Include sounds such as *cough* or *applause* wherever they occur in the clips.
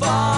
Five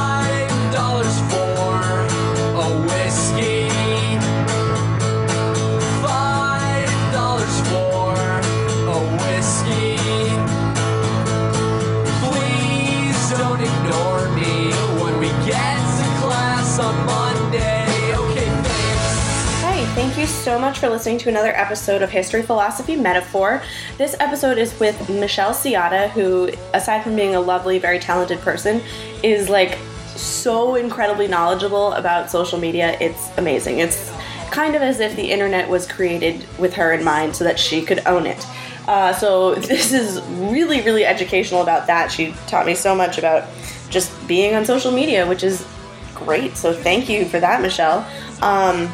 so much for listening to another episode of History, Philosophy, Metaphor. This episode is with Michelle Ciotta, who, aside from being a lovely, very talented person, is like so incredibly knowledgeable about social media. It's amazing. It's kind of as if the internet was created with her in mind so that she could own it. Uh, so *laughs* this is really, really educational about that. She taught me so much about just being on social media, which is great. So thank you for that, Michelle. Um,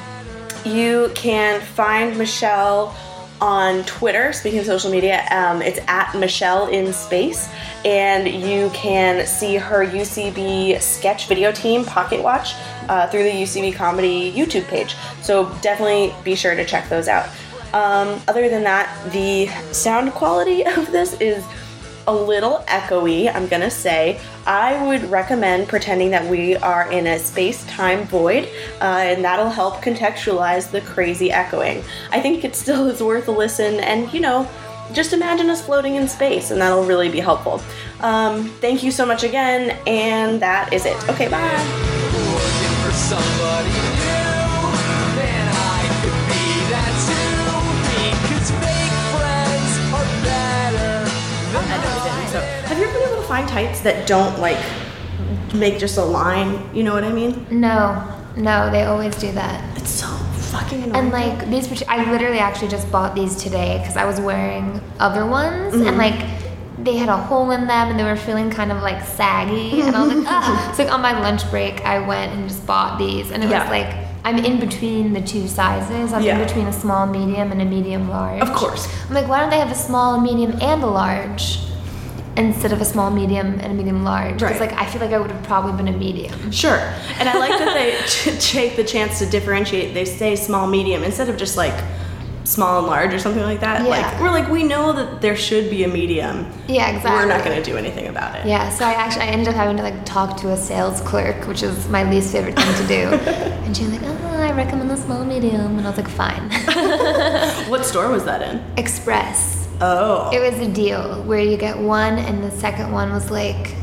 you can find Michelle on Twitter. Speaking of social media, um, it's at Michelle in Space, and you can see her UCB sketch video team Pocket Watch uh, through the UCB Comedy YouTube page. So definitely be sure to check those out. Um, other than that, the sound quality *laughs* of this is a little echoey, I'm gonna say. I would recommend pretending that we are in a space time void, uh, and that'll help contextualize the crazy echoing. I think it still is worth a listen, and you know, just imagine us floating in space, and that'll really be helpful. Um, thank you so much again, and that is it. Okay, bye. Find tights that don't like make just a line? You know what I mean? No, no, they always do that. It's so fucking annoying. And like these, I literally actually just bought these today because I was wearing other ones Mm-hmm. and like they had a hole in them and they were feeling kind of like saggy and I was like, *laughs* ah. So like on my lunch break, I went and just bought these and it Yeah. was like I'm in between the two sizes. I'm Yeah. in between a small, medium, and a medium large. Of course. I'm like, why don't they have a small, a medium, and a large? Instead of a small, medium, and a medium large. Because Right. like I feel like I would have probably been a medium. Sure. And I like that they *laughs* t- take the chance to differentiate. They say small, medium instead of just like small and large or something like that. Yeah. Like we're like we know that there should be a medium. Yeah, exactly. We're not going to do anything about it. Yeah, so I actually I ended up having to like talk to a sales clerk, which is my least favorite thing to do. *laughs* and she was like, "Oh, I recommend the small medium," and I was like, "Fine." *laughs* What store was that in? Express. Oh. It was a deal where you get one, and the second one was like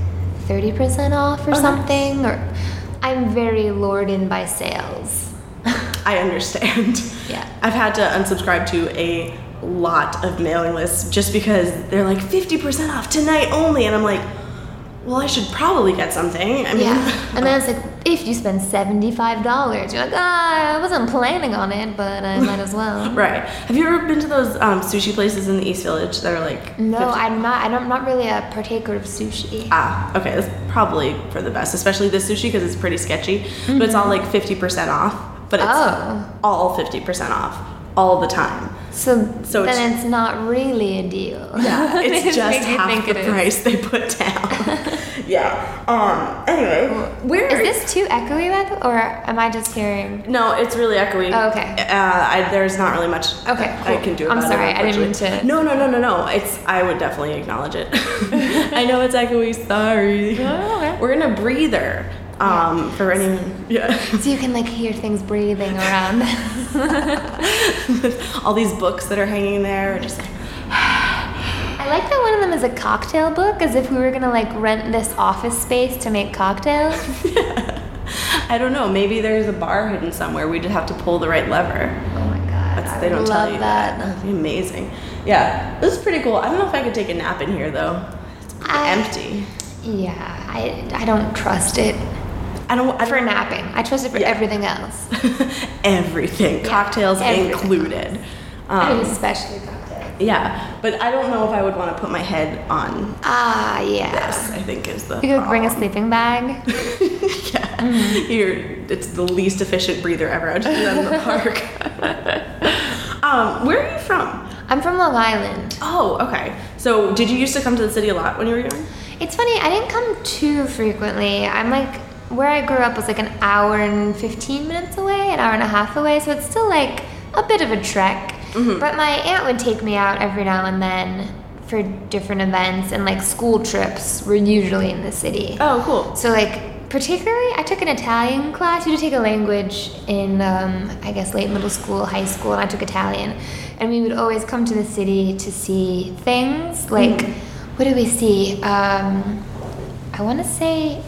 thirty percent off or nice. something. Or I'm very lured in by sales. I understand. Yeah. I've had to unsubscribe to a lot of mailing lists just because they're like 50% off tonight only and I'm like, well, I should probably get something. I mean, Yeah, *laughs* and then it's like if you spend seventy-five dollars, you're like, ah, I wasn't planning on it, but I might as well. *laughs* Right. Have you ever been to those um, sushi places in the East Village that are like No, 50 I'm not. I don't, I'm not really a partaker of sushi. Ah, okay, that's probably for the best, especially this sushi because it's pretty sketchy. But it's all like 50% off, but it's Oh. all 50% off all the time. So, So then it's, not really a deal. Yeah, it's *laughs* just half the it price they put down. *laughs* yeah. Um. Anyway, where Is this too echoey, Beth, or am I just hearing? No, it's really echoey. Oh, okay. Uh, I, there's not really much Okay, I can do about it. I'm sorry, it. I didn't mean to- No, no, no, no, no. It's I would definitely acknowledge it. *laughs* I know it's echoey. Sorry. Oh, okay. We're in a breather. Um, for anyone, yeah. So you can like hear things breathing around. *laughs* All these books that are hanging there, are just like, I like that one of them is a cocktail book, as if we were gonna like rent this office space to make cocktails. *laughs* I don't know. Maybe there's a bar hidden somewhere. We just have to pull the right lever. Oh my god, That's, I they don't tell love you that. that. That'd be amazing. Yeah, this is pretty cool. I don't know if I could take a nap in here though. It's I- empty. Yeah, I I don't trust it I don't. I for don't napping. I trust it for Yeah. everything else. *laughs* everything, cocktails everything. included. Um, especially cocktails. Yeah, but I don't know if I would want to put my head on Ah, yeah. this. I think is the. You could bring a sleeping bag. *laughs* yeah, you're. It's the least efficient breather ever. I just do that in the park. *laughs* um, where are you from? I'm from Long Island. Oh, okay. So, did you used to come to the city a lot when you were young? It's funny, I didn't come too frequently. I'm like, where I grew up was like an hour and 15 minutes away, an hour and a half away, so it's still like a bit of a trek. Mm-hmm. But my aunt would take me out every now and then for different events, and like school trips were usually in the city. Oh, cool. So like particularly, I took an Italian class. You had to take a language in, um, I guess, late middle school, high school, and I took Italian. And we would always come to the city to see things. Like, what did we see? Um, I want to say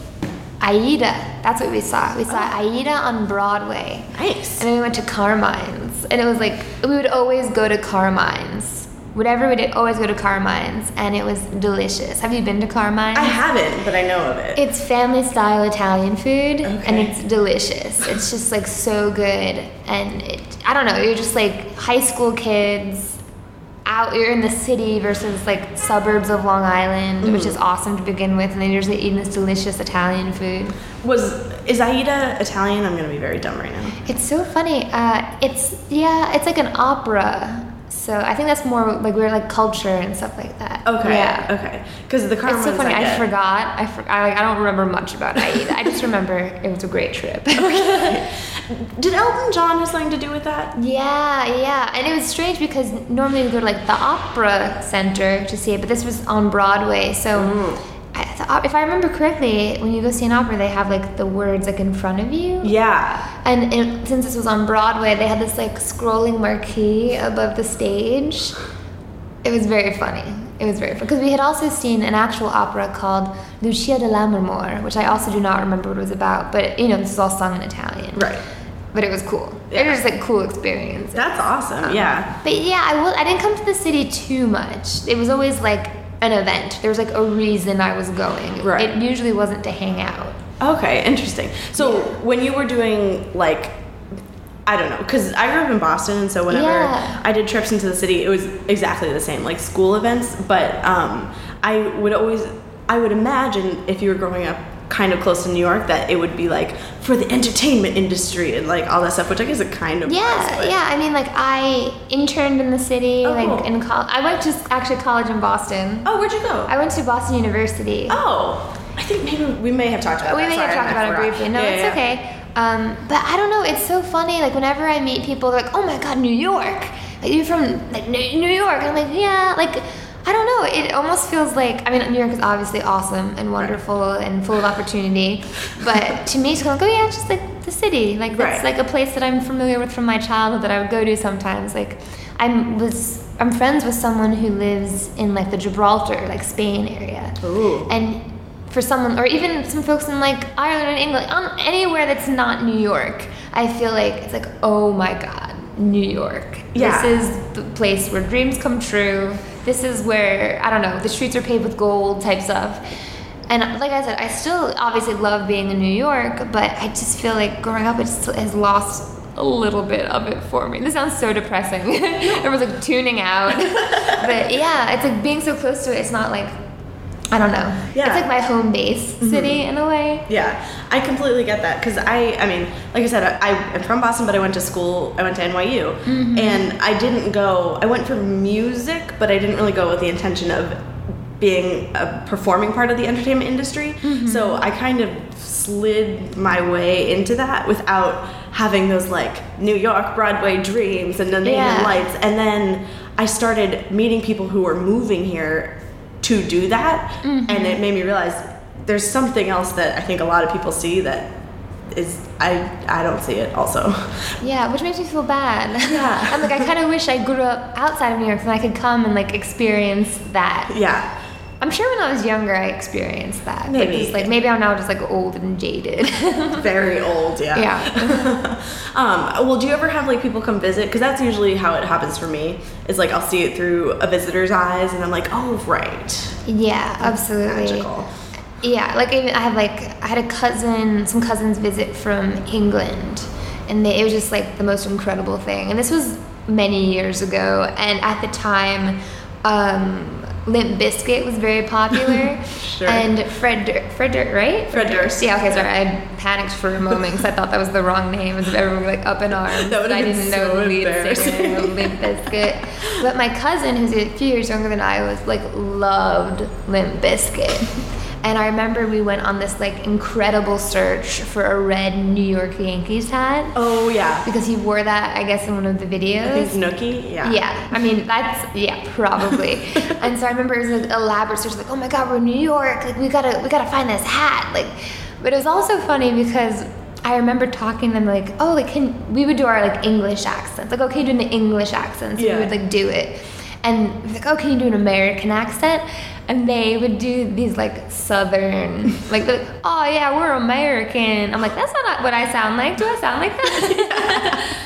Aida. That's what we saw. We saw oh. Aida on Broadway. Nice. And then we went to Carmine's. And it was like, we would always go to Carmine's. Whatever we did, always go to Carmine's. And it was delicious. Have you been to Carmine's? I haven't, but I know of it. It's family style Italian food and it's delicious. It's just like so good. And it, I don't know, you're just like high school kids out, you're in the city versus like suburbs of Long Island, which Mm. is awesome to begin with. And then you're just eating this delicious Italian food. Was is Aida Italian? I'm gonna be very dumb right now. It's so funny. Uh, it's, yeah, it's like an opera. So I think that's more like we're like culture and stuff like that. Okay. Yeah. Okay. Because the Carmine's It's so funny. I, get. forgot. I, for, I, like, I don't remember much about it. I just remember it was a great trip. *laughs* Did Elton John have something to do with that? Yeah, yeah. And it was strange because normally we go to like the opera center to see it, but this was on Broadway. So mm. I, if I remember correctly, when you go see an opera, they have like the words like in front of you. Yeah. And it, since this was on Broadway, they had this like scrolling marquee above the stage. It was very funny. It was very funny because we had also seen an actual opera called Lucia di Lammermoor, which I also do not remember what it was about. But you know, this is all sung in Italian. Right. But it was cool. It was like a cool experience. That's awesome. Um, yeah. But yeah, I will. I didn't come to the city too much. It was always like an event. There was like a reason I was going. Right. It usually wasn't to hang out. Okay. Interesting. So when you were doing like. I don't know, because I grew up in Boston, and so whenever Yeah. I did trips into the city, it was exactly the same, like school events. But um, I would always, I would imagine if you were growing up kind of close to New York, that it would be like for the entertainment industry and like all that stuff, which I guess it kind of. Yeah, but- yeah. I mean, like I interned in the city, Oh, like in college. I went to actually college in Boston. Oh, where'd you go? I went to Boston University. Oh, I think maybe we may have talked about it. we that. may have talked about it briefly. No, Yeah, it's yeah, okay. Um, but I don't know. It's so funny. Like whenever I meet people, they're like, "Oh my God, New York! Like you're from like New New York?" And I'm like, "Yeah." Like I don't know. It almost feels like I mean, New York is obviously awesome and wonderful and full of opportunity. But *laughs* to me, it's kind of like, oh yeah, it's just like the city. Like that's Right. like a place that I'm familiar with from my childhood that I would go to sometimes. Like I'm was I'm friends with someone who lives in like the Gibraltar, like Spain area. Ooh. And for someone, or even some folks in like Ireland and England, um, anywhere that's not New York, I feel like it's like, oh my God, New York. Yeah. This is the place where dreams come true. This is where, I don't know, the streets are paved with gold type stuff. And like I said, I still obviously love being in New York, but I just feel like growing up, it just has lost a little bit of it for me. This sounds so depressing. *laughs* Everyone's like tuning out. *laughs* but yeah, it's like being so close to it, it's not like, I don't know. Yeah. It's like my home base city in a way. Yeah, I completely get that because I, I mean, like I said, I, I'm from Boston, but I went to school. I went to NYU, Mm-hmm. and I didn't go. I went for music, but I didn't really go with the intention of being a performing part of the entertainment industry. Mm-hmm. So I kind of slid my way into that without having those like New York Broadway dreams and then the neon Yeah. lights. And then I started meeting people who were moving here to do that, Mm-hmm. and it made me realize there's something else that I think a lot of people see that is I I don't see it also. *laughs* Yeah, which makes me feel bad. Yeah. *laughs* I'm like, I kind of wish I grew up outside of New York so I could come and like experience that. yeah. I'm sure when I was younger, I experienced that. Maybe. like maybe I'm now just like old and jaded. *laughs* Very old, yeah. Yeah. *laughs* um, well, do you ever have like people come visit? Because that's usually how it happens for me. Is like I'll see it through a visitor's eyes, and I'm like, oh right, yeah, absolutely. magical. Yeah, like even I have like I had a cousin, some cousins visit from England, and they, it was just like the most incredible thing. And this was many years ago, and at the time, um, Limp Bizkit was very popular. *laughs* Sure. And Fred, Dur- Fred, Dur- right? Fred Durst. Yeah. Okay. Sorry, I panicked for a moment because I thought that was the wrong name. If everyone would be like up in arms. That would've I didn't so know the lead singer of Limp Bizkit. But my cousin, who's a few years younger than I, was like loved Limp Bizkit. And I remember we went on this like incredible search for a red New York Yankees hat Oh yeah. because he wore that, I guess, in one of the videos. Think Nookie. Yeah. Yeah, I mean that's yeah probably. *laughs* and so I remember it was an elaborate search, like oh my god, we're in New York, like we gotta we gotta find this hat, like. But it was also funny because I remember talking to them like oh like can we would do our like English accents like okay doing the English accents Yeah. we would like do it, and like oh can you do an American accent. And they would do these like southern, like, the, oh yeah, we're American. I'm like, that's not what I sound like. Do I sound like that?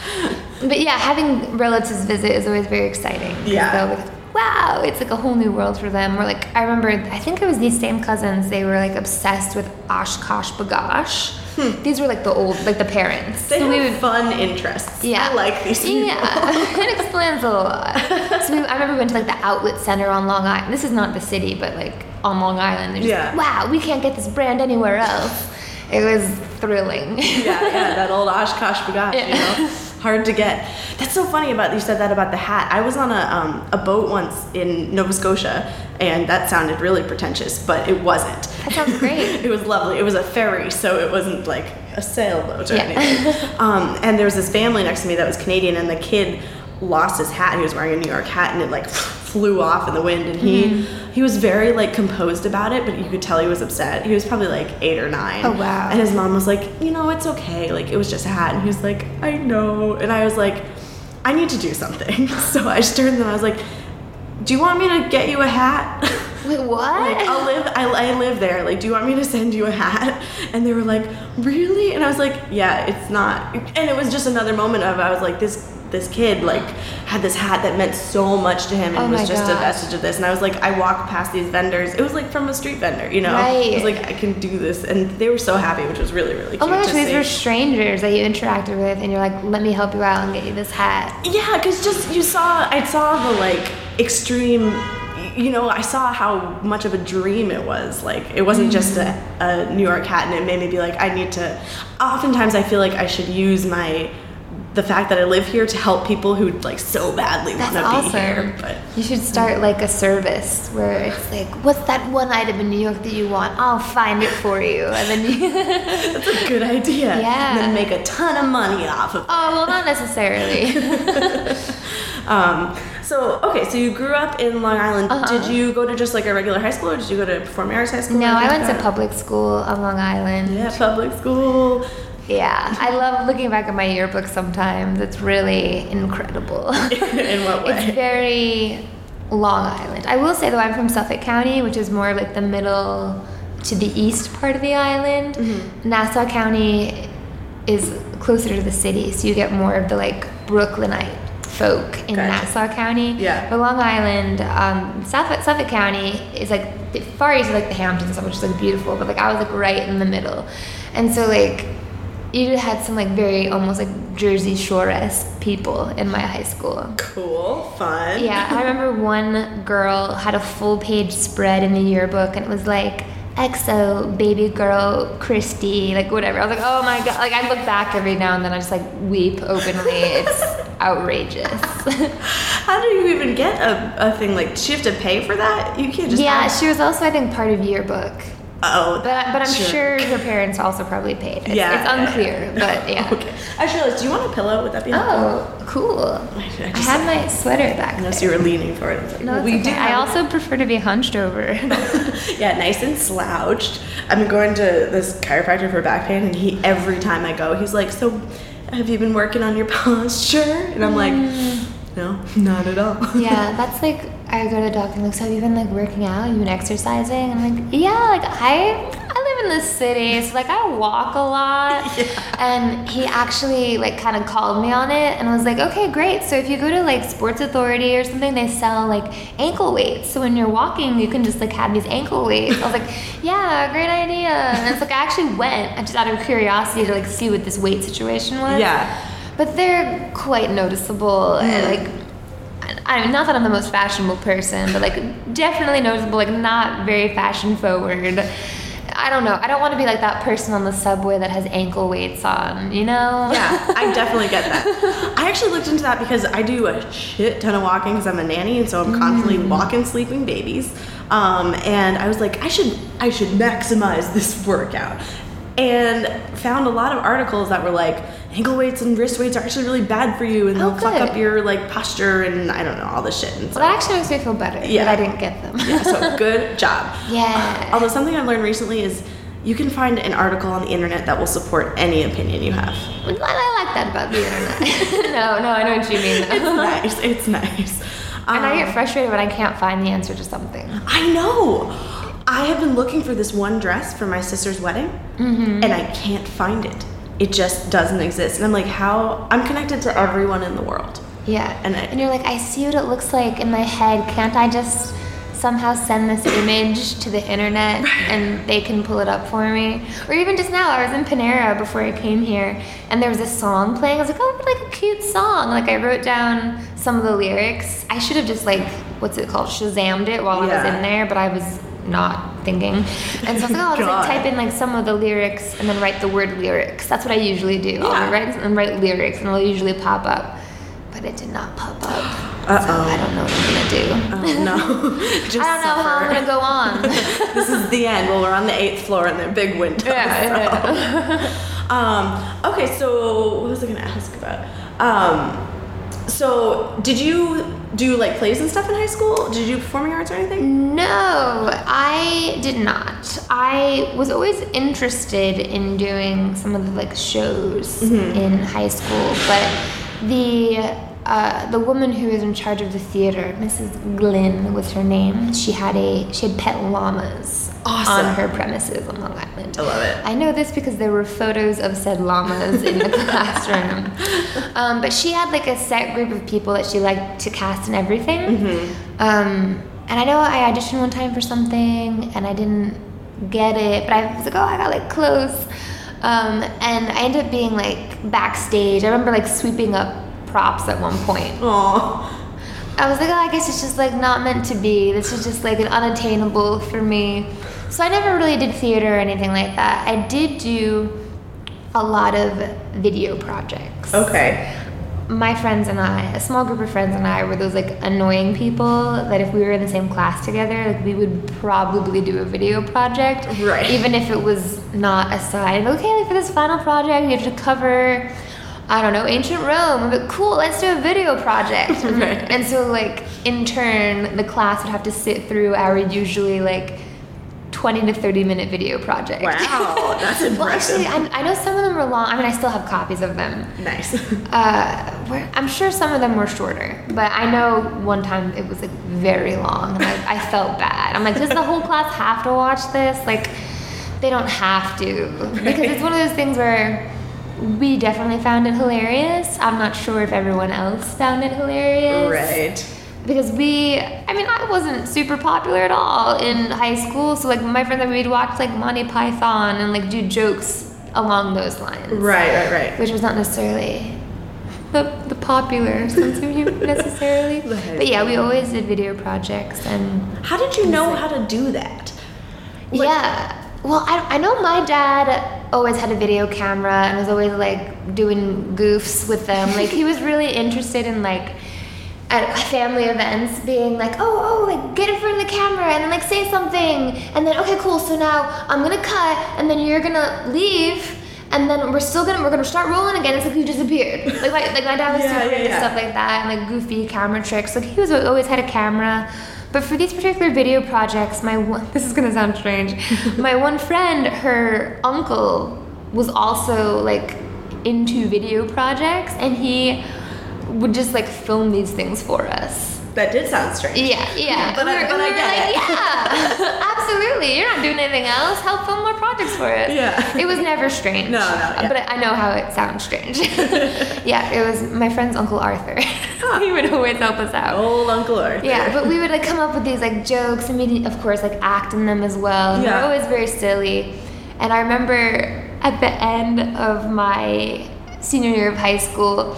*laughs* But yeah, having relatives visit is always very exciting. Yeah. like, wow, it's like a whole new world for them. Or like, I remember, I think it was these same cousins, they were like obsessed with OshKosh B'gosh. These were like the old, like the parents. Hmm. They so have we would, fun interests. yeah. I like these people. Yeah, *laughs* it explains a lot. So we, I remember we went to like the outlet center on Long Island. This is not the city, but like on Long Island. They're just, Yeah. wow, we can't get this brand anywhere else. It was thrilling. yeah, yeah, that old *laughs* OshKosh B'gosh, you know, hard to get. That's so funny about you said that about the hat. I was on a um, a boat once in Nova Scotia, and that sounded really pretentious, but it wasn't. That sounds great. *laughs* it was lovely. It was a ferry, so it wasn't like a sailboat or Yeah. anything. *laughs* um, and there was this family next to me that was Canadian, and the kid lost his hat. And he was wearing a New York hat, and it like *laughs* flew off in the wind. And he Mm-hmm. he was very like composed about it, but you could tell he was upset. He was probably like eight or nine. Oh, wow. And his mom was like, you know, it's okay. Like it was just a hat, and he was like, I know. And I was like, I need to do something. *laughs* so I just turned to them. I was like, Do you want me to get you a hat? *laughs* Wait, what? like I'll live I, I live there like do you want me to send you a hat and they were like really and I was like yeah it's not and it was just another moment of I was like this this kid like had this hat that meant so much to him and Oh was just a vestige of this and I was like I walked past these vendors it was like from a street vendor you know Right. I was like I can do this and they were so happy which was really really cute Oh my gosh, these see. were strangers that you interacted with, and you're like, let me help you out and get you this hat. Yeah, because just you saw, I saw the like extreme. You know, I saw how much of a dream it was. Like, it wasn't just a, mm-hmm. a New York hat, and it made me be like, I need to. Oftentimes, I feel like I should use my the fact that I live here to help people who like so badly want to awesome. be here. But You should start like a service where it's like, what's that one item in New York that you want? I'll find it for you, and then you. *laughs* that's a good idea. And Yeah. then make a ton of money off of. It. Oh well, not necessarily. *laughs* Um, so okay, so you grew up in Long Island. Uh-huh. Did you go to just like a regular high school, or did you go to performing arts high school? no, I went to public school on Long Island. Yeah, public school. Yeah, I love looking back at my yearbook sometimes. It's really incredible. *laughs* In what *laughs* way? It's very Long Island. I will say though, I'm from Suffolk County, which is more like the middle to the east part of the island. Mm-hmm. Nassau County is closer to the city, so you get more of the like Brooklynite folk in Gotcha. Nassau County. Yeah. But Long Island, um, Suffolk, Suffolk County is like the far east of like the Hamptons which is like beautiful. But like I was like right in the middle, and so like you had some like very almost like Jersey Shore esque people in my high school. Cool, fun. Yeah, I *laughs* remember one girl had a full page spread in the yearbook and it was like EXO, baby girl, Christy, like whatever. I was like, oh my god. Like I look back every now and then, I just like weep openly. It's *laughs* outrageous. How do you even get a, a thing like? Does she have to pay for that? You can't just. yeah, she was also, I think, part of yearbook. Oh, But, but I'm sure. sure her parents also probably paid. It's, Yeah. it's unclear, *laughs* but yeah. Okay. I just realized. Do you want a pillow? Would that be helpful? Oh, cool. *laughs* I I had my sweater back Unless there. you were leaning for it. Like, No, well, we okay. do. I also prefer to be hunched over. *laughs* yeah, nice and slouched. I'm going to this chiropractor for back pain, and he every time I go, he's like, "So, have you been working on your posture?" And I'm like, mm. "No, not at all." yeah, that's like I go to the doctor and like, so have you been like working out? You been exercising? And I'm like, yeah, like I I live in the city, so like I walk a lot. *laughs* Yeah. And he actually like kind of called me on it and was like, okay, great. So if you go to like Sports Authority or something, they sell like ankle weights. So when you're walking, you can just like have these ankle weights. I was like, *laughs* yeah, great idea. And it's like I actually went just out of curiosity to like see what this weight situation was. Yeah. But they're quite noticeable. and, mm. Like, I mean, not that I'm the most fashionable person, but like definitely noticeable. Like, not very fashion forward. I don't know. I don't want to be like that person on the subway that has ankle weights on, you know? Yeah, I *laughs* definitely get that. I actually looked into that because I do a shit ton of walking because I'm a nanny, and so I'm constantly walking sleeping babies. Um, and I was like, I should I should maximize this workout, and found a lot of articles that were like ankle weights and wrist weights are actually really bad for you, and Oh, they'll fuck up your like posture and I don't know all this shit. And so, Well, that actually makes me feel better Yeah. that I didn't get them. yeah, so *laughs* good job. Yeah. Although something I've learned recently is you can find an article on the internet that will support any opinion you have. I I like that about the internet. *laughs* no, no, I know what you mean. It's nice. It's nice. And I Um, get frustrated when I can't find the answer to something. I know. I have been looking for this one dress for my sister's wedding, Mm-hmm. and I can't find it. It just doesn't exist. And I'm like, how? I'm connected to everyone in the world. Yeah. And I- you're like, I see what it looks like in my head. Can't I just somehow send this image to the internet and they can pull it up for me? Or even just now, I was in Panera before I came here and there was a song playing. I was like, oh, like a cute song. Like I wrote down some of the lyrics. I should have just like, what's it called? Shazammed it while I was in there, but I was not thinking. And so I was like, oh, *laughs* I'll just like type in like some of the lyrics and then write the word lyrics. That's what I usually do. Yeah. I'll write and write lyrics and it'll usually pop up. But it did not pop up. Uh-oh. I don't know what I'm gonna do. Oh no. *laughs* *laughs* just I don't know how I'm gonna go on. this is the end. Well, we're on the eighth floor and they're big windows. um, okay, so what was I gonna ask about? Um, so did you do like plays and stuff in high school? Did you do performing arts or anything? No, I did not. I was always interested in doing some of the like shows mm-hmm. in high school, but the uh, the woman who was in charge of the theater, Mrs. Glynn was her name. She had a she had pet llamas Awesome. on her premises on Long Island. I love it. I know this because there were photos of said llamas in the *laughs* classroom. Um, but she had like a set group of people that she liked to cast and everything. Mm-hmm. Um, and I know I auditioned one time for something and I didn't get it, but I was like, oh, I got like close. Um, and I ended up being like backstage. I remember like sweeping up props at one point. Aw. I was like, oh, I guess it's just like not meant to be. This is just like an unattainable for me. So I never really did theater or anything like that. I did do a lot of video projects. Okay. My friends and I, a small group of friends and I, were those like annoying people that if we were in the same class together, like we would probably do a video project. Right. Even if it was not assigned. Okay, like for this final project, you have to cover. I don't know, ancient Rome. But cool, let's do a video project. *laughs* Right. And so, like, in turn, the class would have to sit through our usually like 20 to 30 minute video project. Wow, *laughs* that's impressive. well, actually, I, I know some of them were long. I mean, I still have copies of them. nice. *laughs* Uh, where, I'm sure some of them were shorter, but I know one time it was like very long, and I, I felt bad. I'm like, does the whole class have to watch this? Like, they don't have to because it's one of those things where we definitely found it hilarious. I'm not sure if everyone else found it hilarious. right. Because we, I mean, I wasn't super popular at all in high school. So like my friends and we'd watch like Monty Python and like do jokes along those lines Right, right, right. which was not necessarily the, the popular *laughs* sense of humor necessarily. But yeah, we always did video projects and How did you know how to do that? Like- yeah. Well, I, I know my dad always had a video camera and was always like doing goofs with them. Like he was really interested in like at family events being like, oh, oh, like get in front of the camera and then like say something and then okay, cool. So now I'm gonna cut and then you're gonna leave and then we're still gonna we're gonna start rolling again. It's like you disappeared. Like my like my dad was Yeah, super yeah, yeah. stuff like that and like goofy camera tricks. Like he was always had a camera. But for these particular video projects, my one, *laughs* this is gonna sound strange. *laughs* my one friend, her uncle was also like into video projects, and he would just like film these things for us. That did sound strange. Yeah, yeah. *laughs* But we I- were, but we I get like, it. yeah, *laughs* absolutely. You're not doing anything else. Help film more projects for us. Yeah. It was never strange. No, no, yeah. But I know how it sounds strange. *laughs* yeah, it was my friend's uncle Arthur. he would always help us out. Old Uncle Arthur. Yeah, but we would like come up with these like jokes and we'd of course like act in them as well. Yeah. They were always very silly. And I remember at the end of my senior year of high school,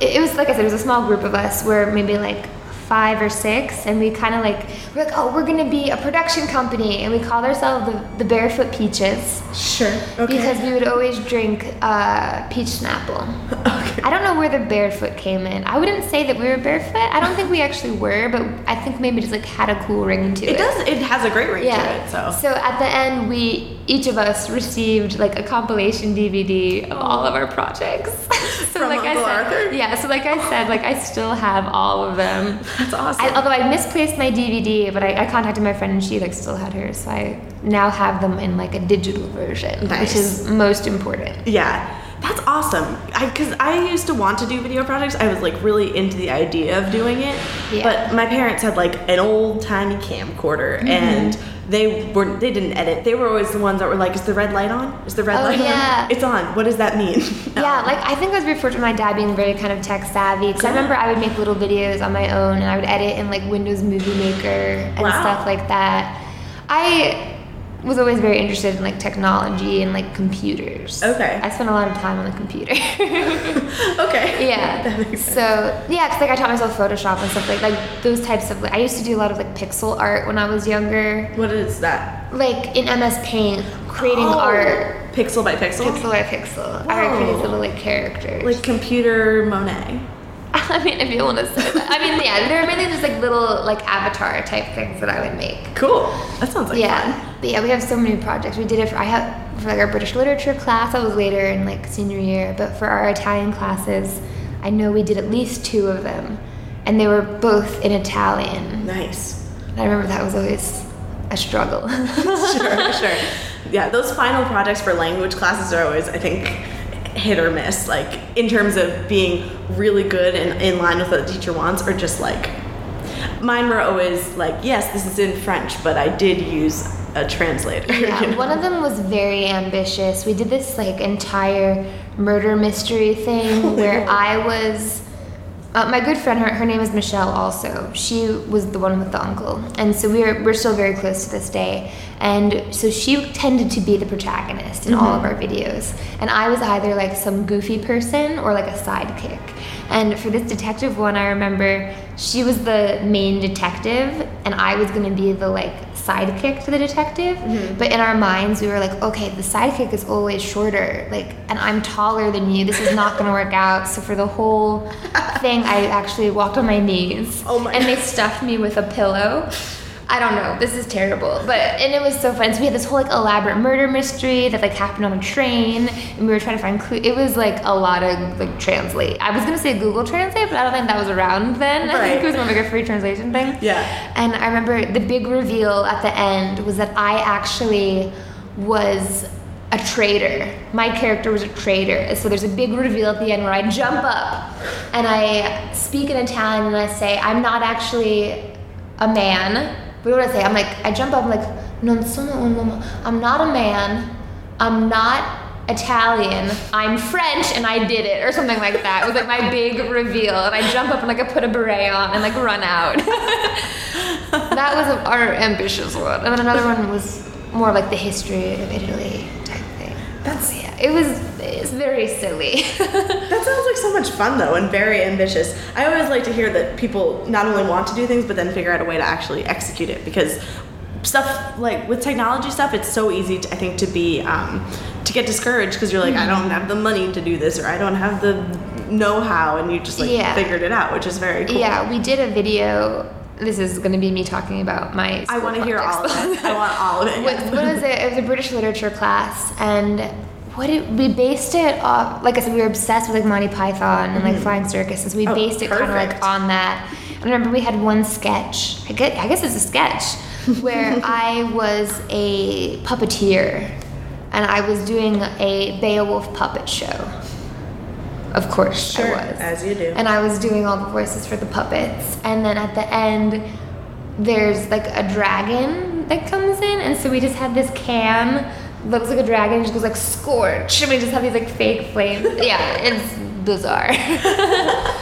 it, it was like I said, it was a small group of us where maybe like five or six, and we kind of like we're like, oh, we're gonna be a production company, and we called ourselves the, the Barefoot Peaches Sure. Okay. because we would always drink uh, peach snapple. *laughs* okay. I don't know where the barefoot came in. I wouldn't say that we were barefoot. I don't think we actually were, but I think maybe just like had a cool ring to it. It does. It has a great ring Yeah. to it. So. So at the end, we each of us received like a compilation DVD of all of our projects. *laughs* so From like Uncle I said, Arthur? yeah. So like I said, like I still have all of them. That's awesome. I, although I misplaced my DVD, but I, I contacted my friend and she like still had hers, so I now have them in like a digital version, Nice. which is most important. Yeah, that's awesome. I because I used to want to do video projects. I was like really into the idea of doing it. Yeah. But my parents had like an old timey camcorder Mm-hmm. and they were they didn't edit. They were always the ones that were like, "Is the red light on? Is the red Oh, light yeah. on? It's on. What does that mean?" *laughs* Yeah, like I think I was referred to my dad being very kind of tech savvy because I remember I would make little videos on my own and I would edit in like Windows Movie Maker and Wow. stuff like that. I was always very interested in like technology and like computers. Okay. I spent a lot of time on the computer. *laughs* okay. yeah. *laughs* That makes sense. So yeah, cause like I taught myself Photoshop and stuff like like those types of. Like, I used to do a lot of like pixel art when I was younger, What is that? like in MS Paint, creating Oh, art Pixel by pixel. pixel by pixel. I would oh. create these little like characters. Like computer Monet. *laughs* I mean, if you want to say that. I mean, yeah, there are mainly just like little like avatar type things that I would make. Cool. That sounds like yeah, fun. but yeah, we have so many projects. We did it for I have for like our British literature class. That was later in like senior year, but for our Italian classes, I know we did at least two of them, and they were both in Italian. Nice. And I remember that was always a struggle. *laughs* sure, sure. *laughs* Yeah, those final projects for language classes are always, I think, hit or miss. Like in terms of being really good and in line with what the teacher wants, or just like mine were always like, yes, this is in French, but I did use a translator. *laughs* Yeah, you know? one of them was very ambitious. We did this like entire murder mystery thing *laughs* where I was. Uh, my good friend, her, her name is Michelle. Also, she was the one with the uncle, and so we're we're still very close to this day. And so she tended to be the protagonist in all of our videos, and I was either like some goofy person or like a sidekick. And for this detective one, I remember she was the main detective, and I was gonna be the like sidekick to the detective. Mm-hmm. But in our minds, we were like, okay, the sidekick is always shorter, like, and I'm taller than you. This is not gonna work out. So for the whole *laughs* thing, I actually walked on my knees. Oh my And they stuffed me with a pillow. I don't know. This is terrible, but and it was so fun. So we had this whole like elaborate murder mystery that like happened on a train, and we were trying to find clues. It was like a lot of like translate. I was gonna say Google Translate, but I don't think that was around then. I think Right. it was more like a free translation thing. Yeah. And I remember the big reveal at the end was that I actually was a traitor. My character was a traitor. So there's a big reveal at the end where I jump up and I speak in Italian and I say, I'm not actually a man. What do I say? I'm like, I jump up, I'm like, non sono un uomo. I'm not a man. I'm not Italian. I'm French and I did it, or something like that. It was like my *laughs* big reveal. And I jump up and like I put a beret on and like run out. *laughs* that was our ambitious one. And then another one was more like the history of Italy. That's yeah. It was it's very silly. *laughs* That sounds like so much fun though, and very ambitious. I always like to hear that people not only want to do things, but then figure out a way to actually execute it. Because stuff like with technology stuff, it's so easy, to, I think, to be um, to get discouraged because you're like, I don't have the money to do this, or I don't have the know-how, and you just like Yeah. figured it out, which is very cool. Yeah, we did a video. This is going to be me talking about my. I want to hear all of it. I want all of it. what, what was it? It was a British literature class, and what it, we based it off. Like I said, we were obsessed with like Monty Python and like mm-hmm. flying circuses. We Oh, based it kind of like on that. And I remember we had one sketch. I guess, I guess it's a sketch where *laughs* I was a puppeteer, and I was doing a Beowulf puppet show. Of course, Sure, I was. as you do. And I was doing all the voices for the puppets. And then at the end, there's like a dragon that comes in, and so we just had this can looks like a dragon, just goes like scorch, and we just have these like fake flames. *laughs* yeah, it's bizarre. *laughs*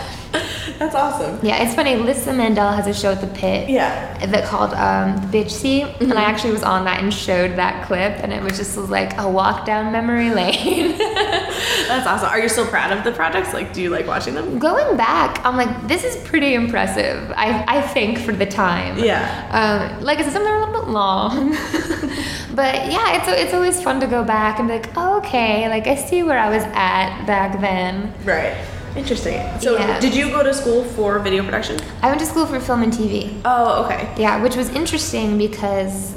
That's awesome. Yeah, it's funny. Lisa Mandel has a show at the Pit. Yeah. That called um, the Bitch Seat, and I actually was on that and showed that clip, and it was just was like a walk down memory lane. *laughs* That's awesome. Are you still proud of the projects? Like, do you like watching them? Going back, I'm like, this is pretty impressive. I I think for the time. Yeah. Um, like I said, some are a little bit long, *laughs* but yeah, it's it's always fun to go back and be like, oh, okay, like I see where I was at back then. Right. Interesting. So, Yeah. did you go to school for video production? I went to school for film and TV. Oh, okay. Yeah, which was interesting because,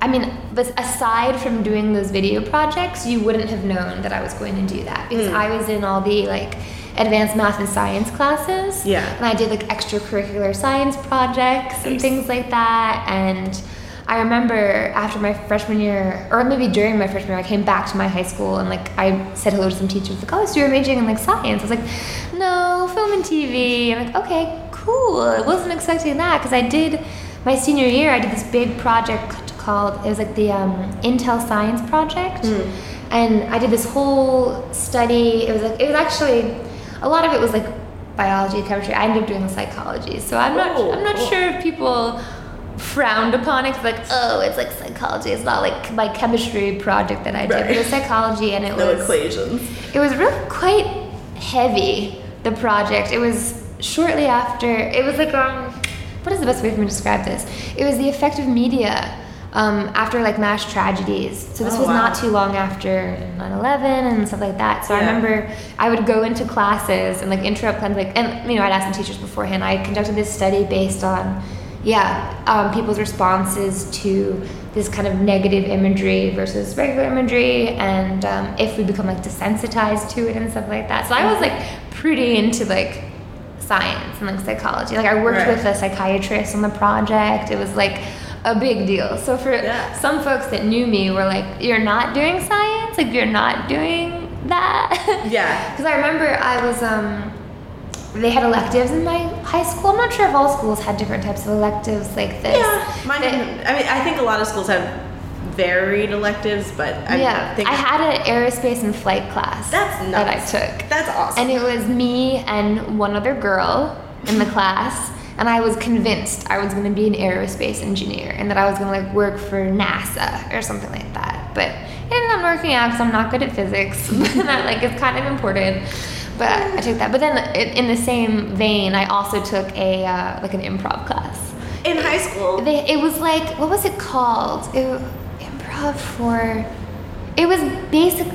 I mean, but aside from doing those video projects, you wouldn't have known that I was going to do that because hmm. I was in all the like advanced math and science classes. Yeah. And I did like extracurricular science projects and things like that. And I remember after my freshman year, or maybe during my freshman year, I came back to my high school and like I said hello to some teachers, like, oh, so you're majoring in like science? I was like, no, film and TV. I'm like, okay, cool. I wasn't expecting that because I did my senior year. I did this big project called it was like the um, Intel Science Project, and I did this whole study. It was like it was actually a lot of it was like biology, chemistry. I ended up doing psychology, so I'm not Oh, I'm not cool. sure if people frowned upon it 'cause like oh it's like psychology it's not like my chemistry project that i did. Right. it was psychology and it No was equations. it was really quite heavy the project. It was shortly after it was like um what is the best way for me to describe this? It was the effect of media um, after like mass tragedies. So this Oh, was not too long after 9-11 and stuff like that. So i remember i would go into classes and like interrupt of like and you know i'd ask the teachers beforehand. I conducted this study based on yeah um, people's responses to this kind of negative imagery versus regular imagery and um, if we become like desensitized to it and stuff like that so i was like pretty into like science and like psychology like i worked Right. with a psychiatrist on the project it was like a big deal so for Yeah. some folks that knew me were like you're not doing science like you're not doing that *laughs* Yeah. *laughs* because I remember I was, um, they had electives in my high school. I'm not sure if all schools had different types of electives like this. Yeah. Mine. That- I mean, I think a lot of schools have varied electives, but I yeah, think I had an aerospace and flight class That's that I took. That's awesome. And it was me and one other girl in the class. And I was convinced I was going to be an aerospace engineer and that I was going to like work for NASA or something like that. But it ended up working out because I'm not good at physics. *laughs* and I, like it's kind of important. But I took that. But then in the same vein, I also took a uh, like an improv class. in high school. They, it was like what was it called? It, improv for. It was basic,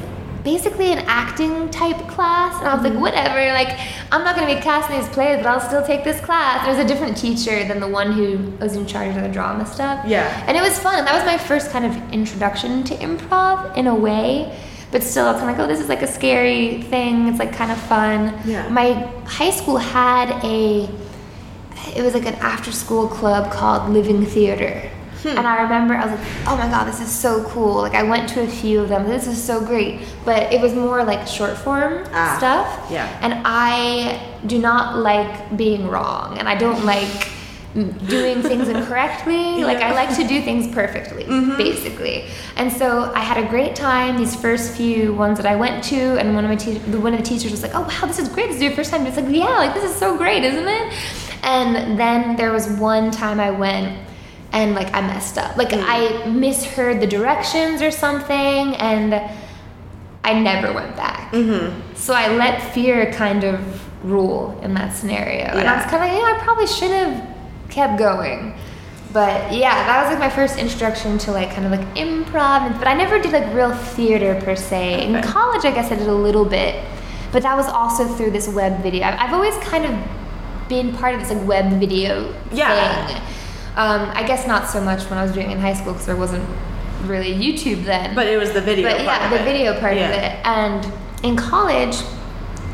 basically an acting type class, and I was like, whatever. Like, I'm not gonna be cast in these plays, but I'll still take this class. There was a different teacher than the one who was in charge of the drama stuff. Yeah. and it was fun. That was my first kind of introduction to improv in a way. But still, it's kind of like, oh, this is like a scary thing. It's like kind of fun. Yeah. My high school had a it was like an after school club called Living Theater. Hmm. And I remember I was like, oh my god, this is so cool. Like I went to a few of them. This is so great. But it was more like short form Ah, stuff. yeah. And I do not like being wrong. And I don't like doing things incorrectly. Like I like to do things perfectly, Mm-hmm. basically. And so I had a great time these first few ones that I went to, and one of my te- one of the teachers was like, "Oh wow, this is great. This is your first time." It's like, "Yeah, like this is so great, isn't it?" And then there was one time I went and like I messed up. Like I misheard the directions or something and I never went back. Mm-hmm. So I let fear kind of rule in that scenario. And I was kind of like, yeah, I probably should have kept going. But yeah, that was like my first introduction to like kind of like improv. But I never did like real theater per se. In college, I guess I did a little bit. But that was also through this web video. I've I've always kind of been part of this like web video Yeah. thing. Um, I guess not so much when I was doing it in high school because there wasn't really YouTube then. But it was the video. But part yeah, the video part Yeah. of it. And in college,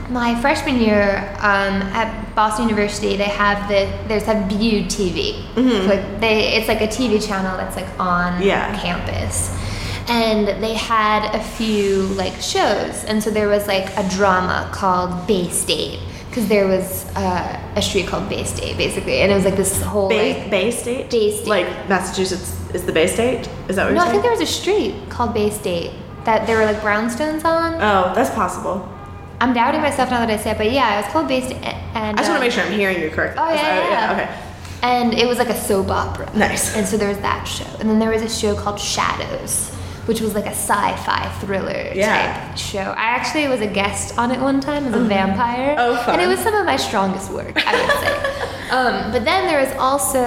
my freshman year um, at Boston University, they have the there's a View TV. Mm-hmm. Like they, it's like a TV channel that's like on Yeah. campus. And they had a few like shows, and so there was like a drama called Bay State because there was uh, a street called Bay State basically, and it was like this whole Bay, like Bay State? Bay State. Like Massachusetts is the Bay State? Is that what no, I think there was a street called Bay State that there were like brownstones on. Oh, that's possible. I'm doubting myself now that I say it, but yeah, it was called Bay State. And I just want um, to make sure I'm hearing you correctly. Oh yeah, So, yeah, Okay. And it was like a soap opera. Nice. And so there was that show, and then there was a show called Shadows, which was like a sci-fi thriller Yeah. type show. I actually was a guest on it one time as a vampire. Oh, fun. And it was some of my strongest work, I would say. *laughs* um, but then there was also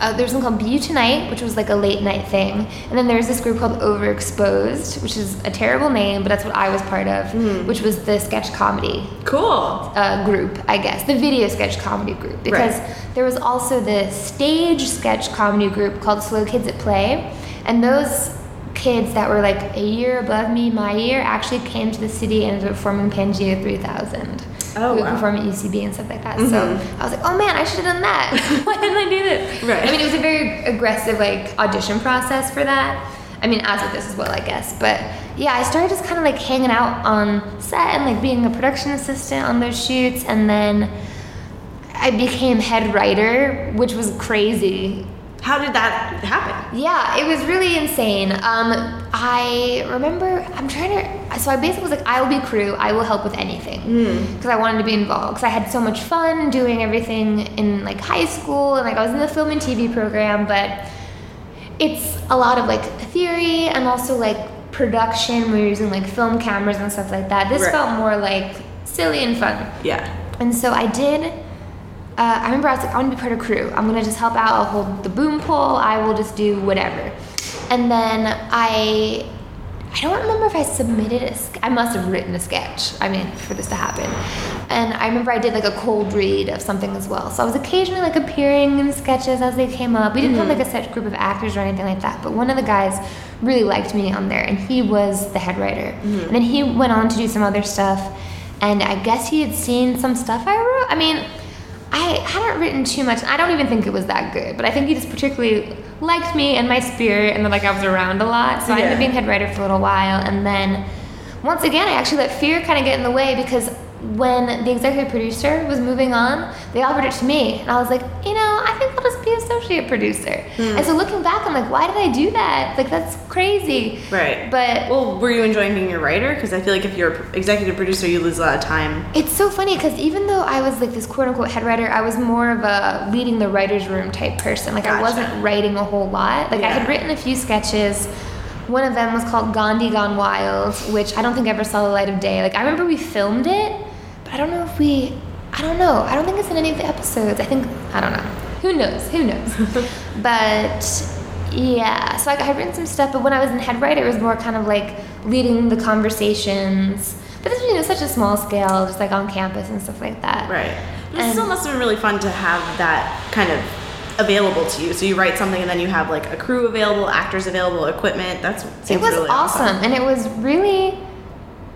uh, there was something called Tonight, which was like a late night thing, and then there was this group called Overexposed, which is a terrible name, but that's what I was part of, Mm-hmm. which was the sketch comedy Cool. uh, group, I guess, the video sketch comedy group, because Right. there was also the stage sketch comedy group called Slow Kids at Play, and those kids that were like a year above me, my year, actually came to the city and ended up forming Pangea 3000. Oh, who would wow. perform at UCB and stuff like that. So mm-hmm. I was like, oh man, I should have done that. *laughs* Why didn't I do this? Right. I mean, it was a very aggressive like audition process for that. I mean, as with this as well, I guess. But yeah, I started just kind of like hanging out on set and like being a production assistant on those shoots, and then I became head writer, which was crazy. How did that happen? Yeah, it was really insane. Um, I remember, I'm trying to, so I basically was like, I will be crew, I will help with anything. Because I wanted to be involved. Because I had so much fun doing everything in like high school, and like I was in the film and TV program, but it's a lot of like theory and also like production. We're using like film cameras and stuff like that. This Right. felt more like silly and fun. Yeah. And so I did. Uh, I remember I was like, I want to be part of crew. I'm gonna just help out. I'll hold the boom pole. I will just do whatever. And then I, I don't remember if I submitted a. I must have written a sketch. I mean, for this to happen. And I remember I did like a cold read of something as well. So I was occasionally like appearing in sketches as they came up. We didn't have like a set group of actors or anything like that. But one of the guys really liked me on there, and he was the head writer. And then he went on to do some other stuff. And I guess he had seen some stuff I wrote. I mean, I hadn't written too much. I don't even think it was that good, but I think he just particularly liked me and my spirit, and then like I was around a lot. So I ended up being head writer for a little while, and then once again, I actually let fear kind of get in the way because when the executive producer was moving on, they offered it to me, and I was like, you know, I think I'll just be associate producer. Hmm. And so looking back, I'm like, why did I do that? Like that's crazy. Right. But Well, were you enjoying being a writer? Because I feel like if you're executive producer, you lose a lot of time. It's so funny because even though I was like this quote unquote head writer, I was more of a leading the writer's room type person. Like I wasn't writing a whole lot. Like I had written a few sketches. One of them was called Gandhi Gone Wild, which I don't think ever saw the light of day. Like I remember we filmed it, but I don't know if we. I don't know. I don't think it's in any of the episodes. I think I don't know. Who knows? Who knows? *laughs* but yeah, so like, I had written some stuff, but when I was in head writer, it was more kind of like leading the conversations. But this was you know such a small scale, just like on campus and stuff like that. Right. But it And- still must have been really fun to have that kind of available to you. So you write something and then you have like a crew available, actors available, equipment. That's It was really awesome, and it was really.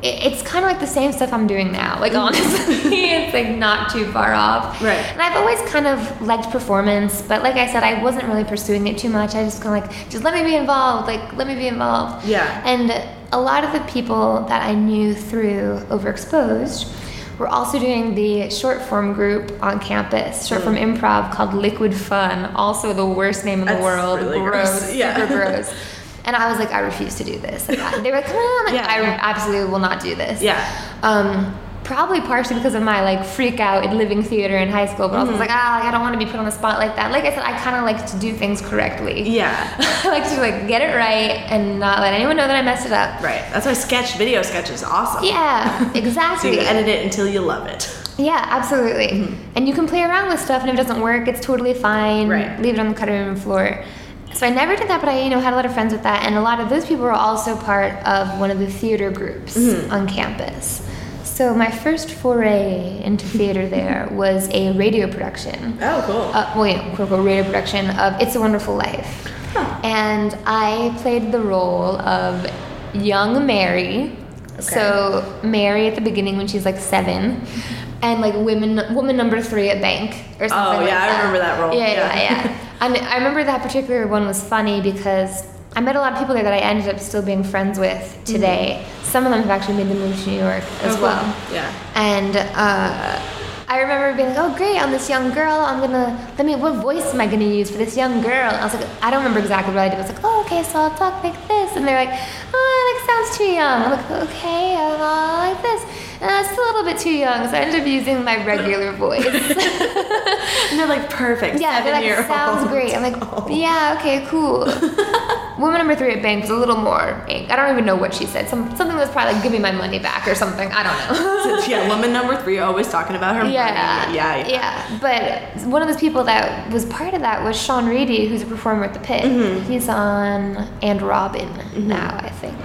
It- It's kind of like the same stuff I'm doing now. Like honestly, *laughs* it's like not too far off. Right. And I've always kind of liked performance, but like I said, I wasn't really pursuing it too much. I just kind of like, just let me be involved. Like let me be involved. Yeah. And a lot of the people that I knew through Overexposed were also doing the short form group on campus, short form improv called Liquid Fun. Also the worst name in the Mm. That's world. really gross, gross. *laughs* Yeah. super gross. And I was like, I refuse to do this. Like, they were like, come on. Like, Yeah. I absolutely will not do this. Yeah. Um, probably partially because of my like freak out in living theater in high school, but also I was Mm-hmm. like, ah, like, I don't want to be put on the spot like that. Like I said, I kind of like to do things correctly. Yeah. *laughs* I like to like get it right and not let anyone know that I messed it up. Right. That's why sketch video sketch is awesome. Yeah, exactly. *laughs* So you edit it until you love it. Yeah, absolutely. And you can play around with stuff, and if it doesn't work, it's totally fine. Right. Leave it on the cutting room floor. So I never did that, but I, you know, had a lot of friends with that, and a lot of those people were also part of one of the theater groups on campus. So my first foray into theater there *laughs* was a radio production. Oh, cool. Uh, well, know, quote unquote, radio production of It's a Wonderful Life. And I played the role of young Mary. Okay. So Mary at the beginning when she's like seven, and like women, woman number three at bank or something. Oh, like yeah, I remember that role. Yeah, Yeah. yeah, yeah. *laughs* and I remember that particular one was funny because I met a lot of people there that I ended up still being friends with today. Some of them have actually made the move to New York as Mm-hmm. Oh, cool. well. Yeah. And uh, I remember being like, "Oh, great! I'm this young girl. I'm gonna let me. What voice am I gonna use for this young girl?" And I was like, "I don't remember exactly what I did." I was like, "Oh, okay, so I'll talk like this." And they're like, "Oh, that like sounds too young." I'm like, "Okay, I'll like this." Uh, it's a little bit too young, so I ended up using my regular voice. *laughs* And they're like perfect. yeah, they're like, sounds great. I'm like, *laughs* yeah, okay, cool. *laughs* Woman number three at bank was a little more. ang- I don't even know what she said. Some something was probably like, give me my money back or something. I don't know. yeah, woman number three always talking about her Yeah, money. Yeah, yeah. yeah. But one of those people that was part of that was Sean Reedy, who's a performer at the Pit. Mm-hmm. He's on And Robin now, I think.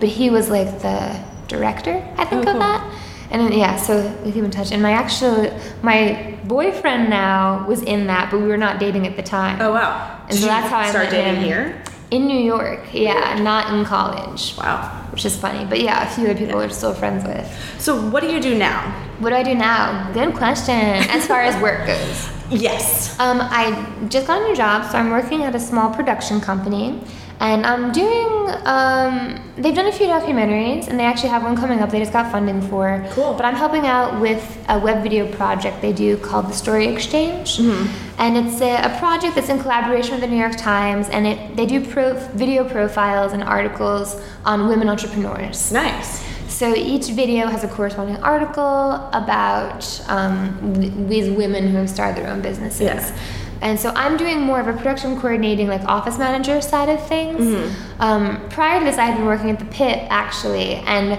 But he was like the director, I think, Oh, of cool. that. And yeah, so we keep in touch. And my actual, my boyfriend now was in that, but we were not dating at the time. Oh wow. And Did so that's how I started dating him. here. In New York, yeah, not in college, Wow. which is funny. But yeah, a few other people we're still friends with. So what do you do now? What do I do now? Good question. As far as work goes. *laughs* Yes. Um, I just got a new job, so I'm working at a small production company, and I'm doing. Um, they've done a few documentaries, and they actually have one coming up. They just got funding for. Cool. But I'm helping out with a web video project they do called the Story Exchange, and it's a, a project that's in collaboration with the New York Times, and it they do pro, video profiles and articles on women entrepreneurs. Nice. So each video has a corresponding article about um, w- these women who have started their own businesses. Yeah. And so I'm doing more of a production coordinating, like office manager side of things. Mm-hmm. Um, prior to this, I had been working at the Pit actually, and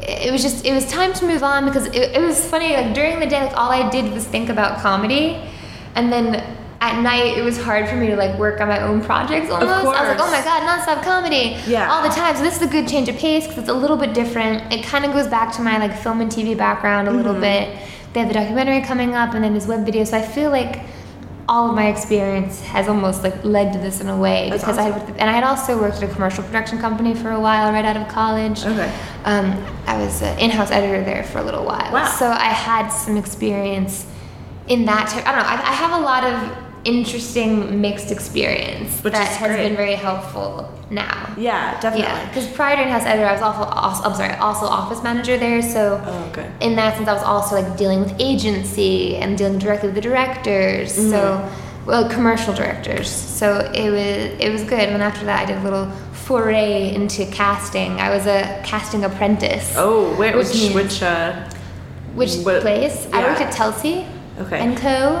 it was just it was time to move on because it, it was funny. Like during the day, like all I did was think about comedy, and then. At night, it was hard for me to like work on my own projects almost. I was like, oh my god, nonstop comedy Yeah. all the time. So this is a good change of pace because it's a little bit different. It kind of goes back to my like film and TV background a little bit. They have the documentary coming up and then this web video. So I feel like all of my experience has almost like led to this in a way That's because I had, and I had also worked at a commercial production company for a while right out of college. Okay. Um, I was an in-house editor there for a little while. Wow. So I had some experience in that. Type, I don't know. I, I have a lot of interesting mixed experience Which that has been very helpful now. Yeah, definitely. Yeah, because prior to in-house editor, I was also, also I'm sorry, also office manager there. So Oh, okay. in that sense, I was also like dealing with agency and dealing directly with the directors. Mm-hmm. So well, commercial directors. So it was it was good. And then after that, I did a little foray into casting. I was a casting apprentice. Oh, wait, Which which means- which uh Which what- place? I worked at Telsey Okay. and Co.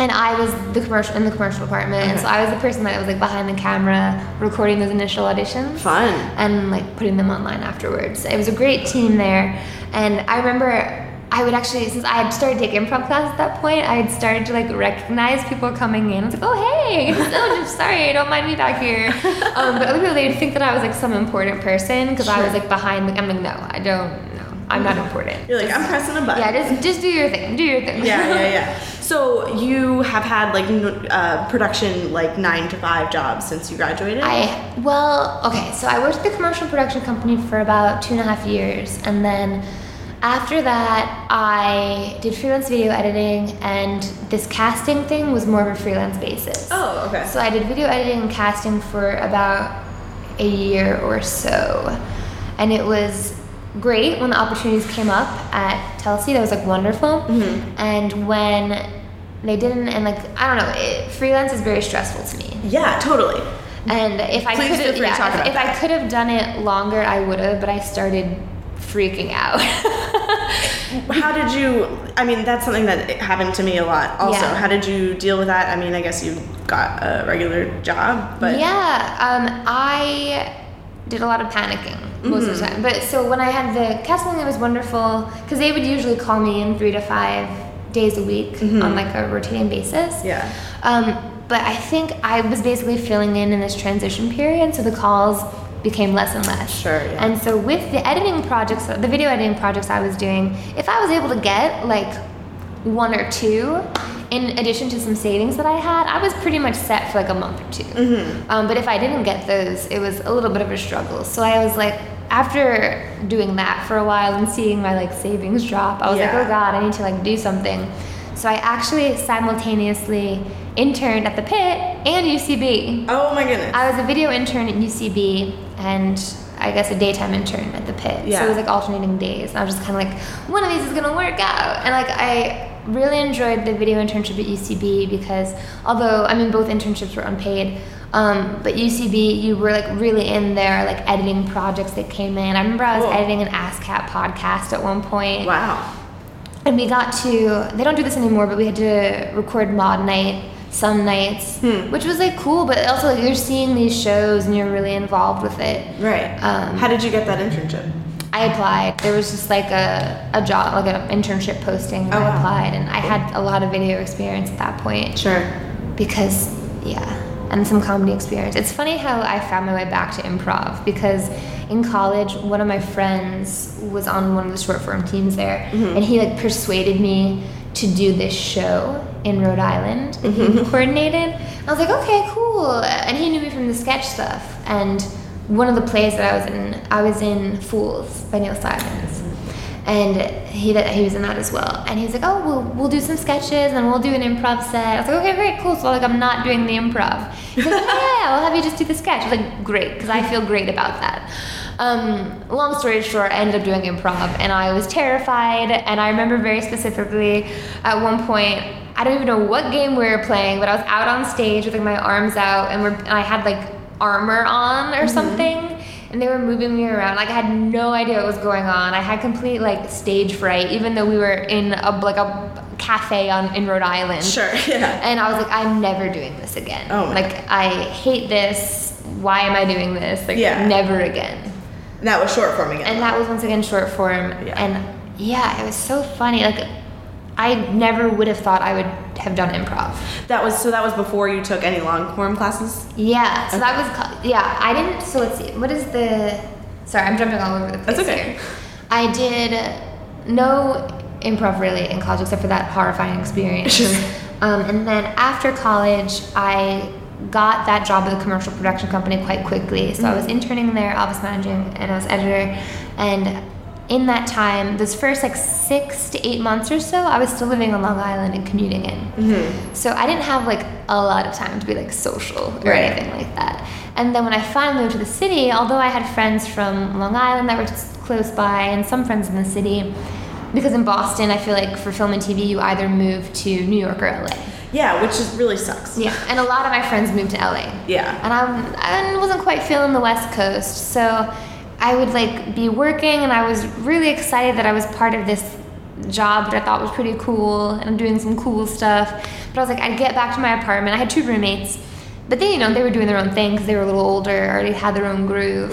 And I was the commercial in the commercial department, and so I was the person that was like behind the camera, recording those initial auditions Fun. and like putting them online afterwards. It was a great team there, and I remember I would actually since I had started taking improv class at that point, I had started to like recognize people coming in. I was like, oh hey, *laughs* oh just sorry, don't mind me back here. Um, but other people they'd think that I was like some important person because I was like behind. The, I'm like, no, I don't. No, I'm not important. You're like, I'm pressing a button. Yeah, just just do your thing. Do your thing. yeah, yeah, yeah. *laughs* So you have had like uh, production like nine to five jobs since you graduated. I well, okay. So I worked at the commercial production company for about two and a half years, and then after that, I did freelance video editing, and this casting thing was more of a freelance basis. oh, okay. So I did video editing and casting for about a year or so, and it was great when the opportunities came up at Telsey. That was like wonderful, Mm-hmm. and when they didn't, and like I don't know, it, freelance is very stressful to me. yeah, totally. And if I Please could yeah, if, if I could have done it longer, I would have. But I started freaking out. *laughs* How did you? I mean, that's something that happened to me a lot. Also, Yeah. how did you deal with that? I mean, I guess you got a regular job, but yeah, um, I did a lot of panicking most of the Mm-hmm. time. But so when I had the casting, it was wonderful because they would usually call me in three to five days a week on like a rotating basis. Mm-hmm. Yeah. Um, but I think I was basically filling in in this transition period, so the calls became less and less. Sure, yeah. And so with the editing projects, the video editing projects I was doing, if I was able to get like one or two, in addition to some savings that I had, I was pretty much set for like a month or 2 Mm-hmm. Um, but if I didn't get those, it was a little bit of a struggle. So I was like, after doing that for a while and seeing my like savings drop, I was like, oh god, I need to like do something. So I actually simultaneously interned at the Pit and UCB. oh my goodness. I was a video intern at UCB and I guess a daytime intern at the Pit. So it was like alternating days. And I was just kind of like, one of these is gonna work out. And like I really enjoyed the video internship at UCB because although I mean both internships were unpaid, Um, but UCB, you were like really in there, like editing projects that came in. I remember I was Cool. editing an ASSSSCAT podcast at one point. Wow. And we got to, they don't do this anymore, but we had to record Maude Night some nights, Hmm. which was like cool, but also like you're seeing these shows and you're really involved with it. Right. Um, How did you get that internship? I applied. There was just like a, a job, like an internship posting. Oh, I wow. applied, and I had a lot of video experience at that point Sure. because, yeah, and some comedy experience. It's funny how I found my way back to improv because in college, one of my friends was on one of the short form teams there, Mm-hmm. and he like persuaded me to do this show in Rhode Island that he *laughs* coordinated. I was like, okay, cool. And he knew me from the sketch stuff. And one of the plays that I was in, I was in Fools by Neil Simons. And he he was in that as well. And he was like, "Oh, we'll we'll do some sketches and we'll do an improv set." I was like, "Okay, great, cool." So like, I'm not doing the improv. He's like, "Yeah, I'll have you just do the sketch." I was like, "Great," because I feel great about that. Um, long story short, I ended up doing improv, and I was terrified. And I remember very specifically at one point, I don't even know what game we were playing, but I was out on stage with like my arms out, and, we're, and I had like armor on or mm-hmm. something and they were moving me around like i had no idea what was going on i had complete like stage fright even though we were in a like a cafe on in rhode island Sure. *laughs* Yeah. and i was like i'm never doing this again Oh my like i hate this why am i doing this like Yeah. never again And that was short form again. and that was once again short form Yeah. and yeah it was so funny like i never would have thought i would have done improv that was so that was before you took any long form classes. Yeah, so that was yeah. I didn't. So let's see. What is the? Sorry, I'm jumping all over the place That's okay. here. I did no improv really in college except for that horrifying experience. *laughs* Um, and then after college, I got that job at a commercial production company quite quickly. So I was interning there, office managing, and I was editor. And in that time, those first like six to eight months or so, I was still living on Long Island and commuting in. Mm-hmm. So I didn't have like a lot of time to be like social or Right. anything like that. And then when I finally moved to the city, although I had friends from Long Island that were close by and some friends in the city, because in Boston, I feel like for film and TV, you either move to New York or LA. Yeah, which is really sucks. Yeah, and a lot of my friends moved to LA. Yeah. And I, I wasn't quite feeling the West Coast, so I would like be working, and I was really excited that I was part of this job that I thought was pretty cool, and I'm doing some cool stuff. But I was like, I'd get back to my apartment. I had two roommates, but they, you know, they were doing their own thing because they were a little older, already had their own groove.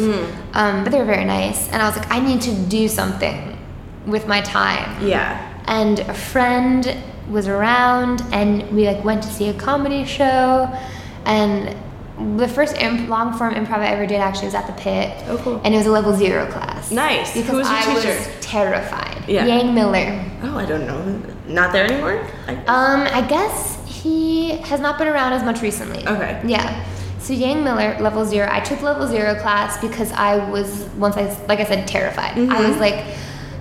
Um, but they were very nice, and I was like, I need to do something with my time Yeah. and a friend was around and we like went to see a comedy show and the first imp- long form improv I ever did actually was at the pit. Oh, cool. And it was a level zero class. Nice. Because Who was your I teacher? was terrified. Yeah. Yang Miller. Oh, I don't know. Not there anymore. I, Um, I guess he has not been around as much recently. Okay. Yeah. So Yang Miller, level zero. I took level zero class because I was once I like I said terrified. I Mm-hmm. was like,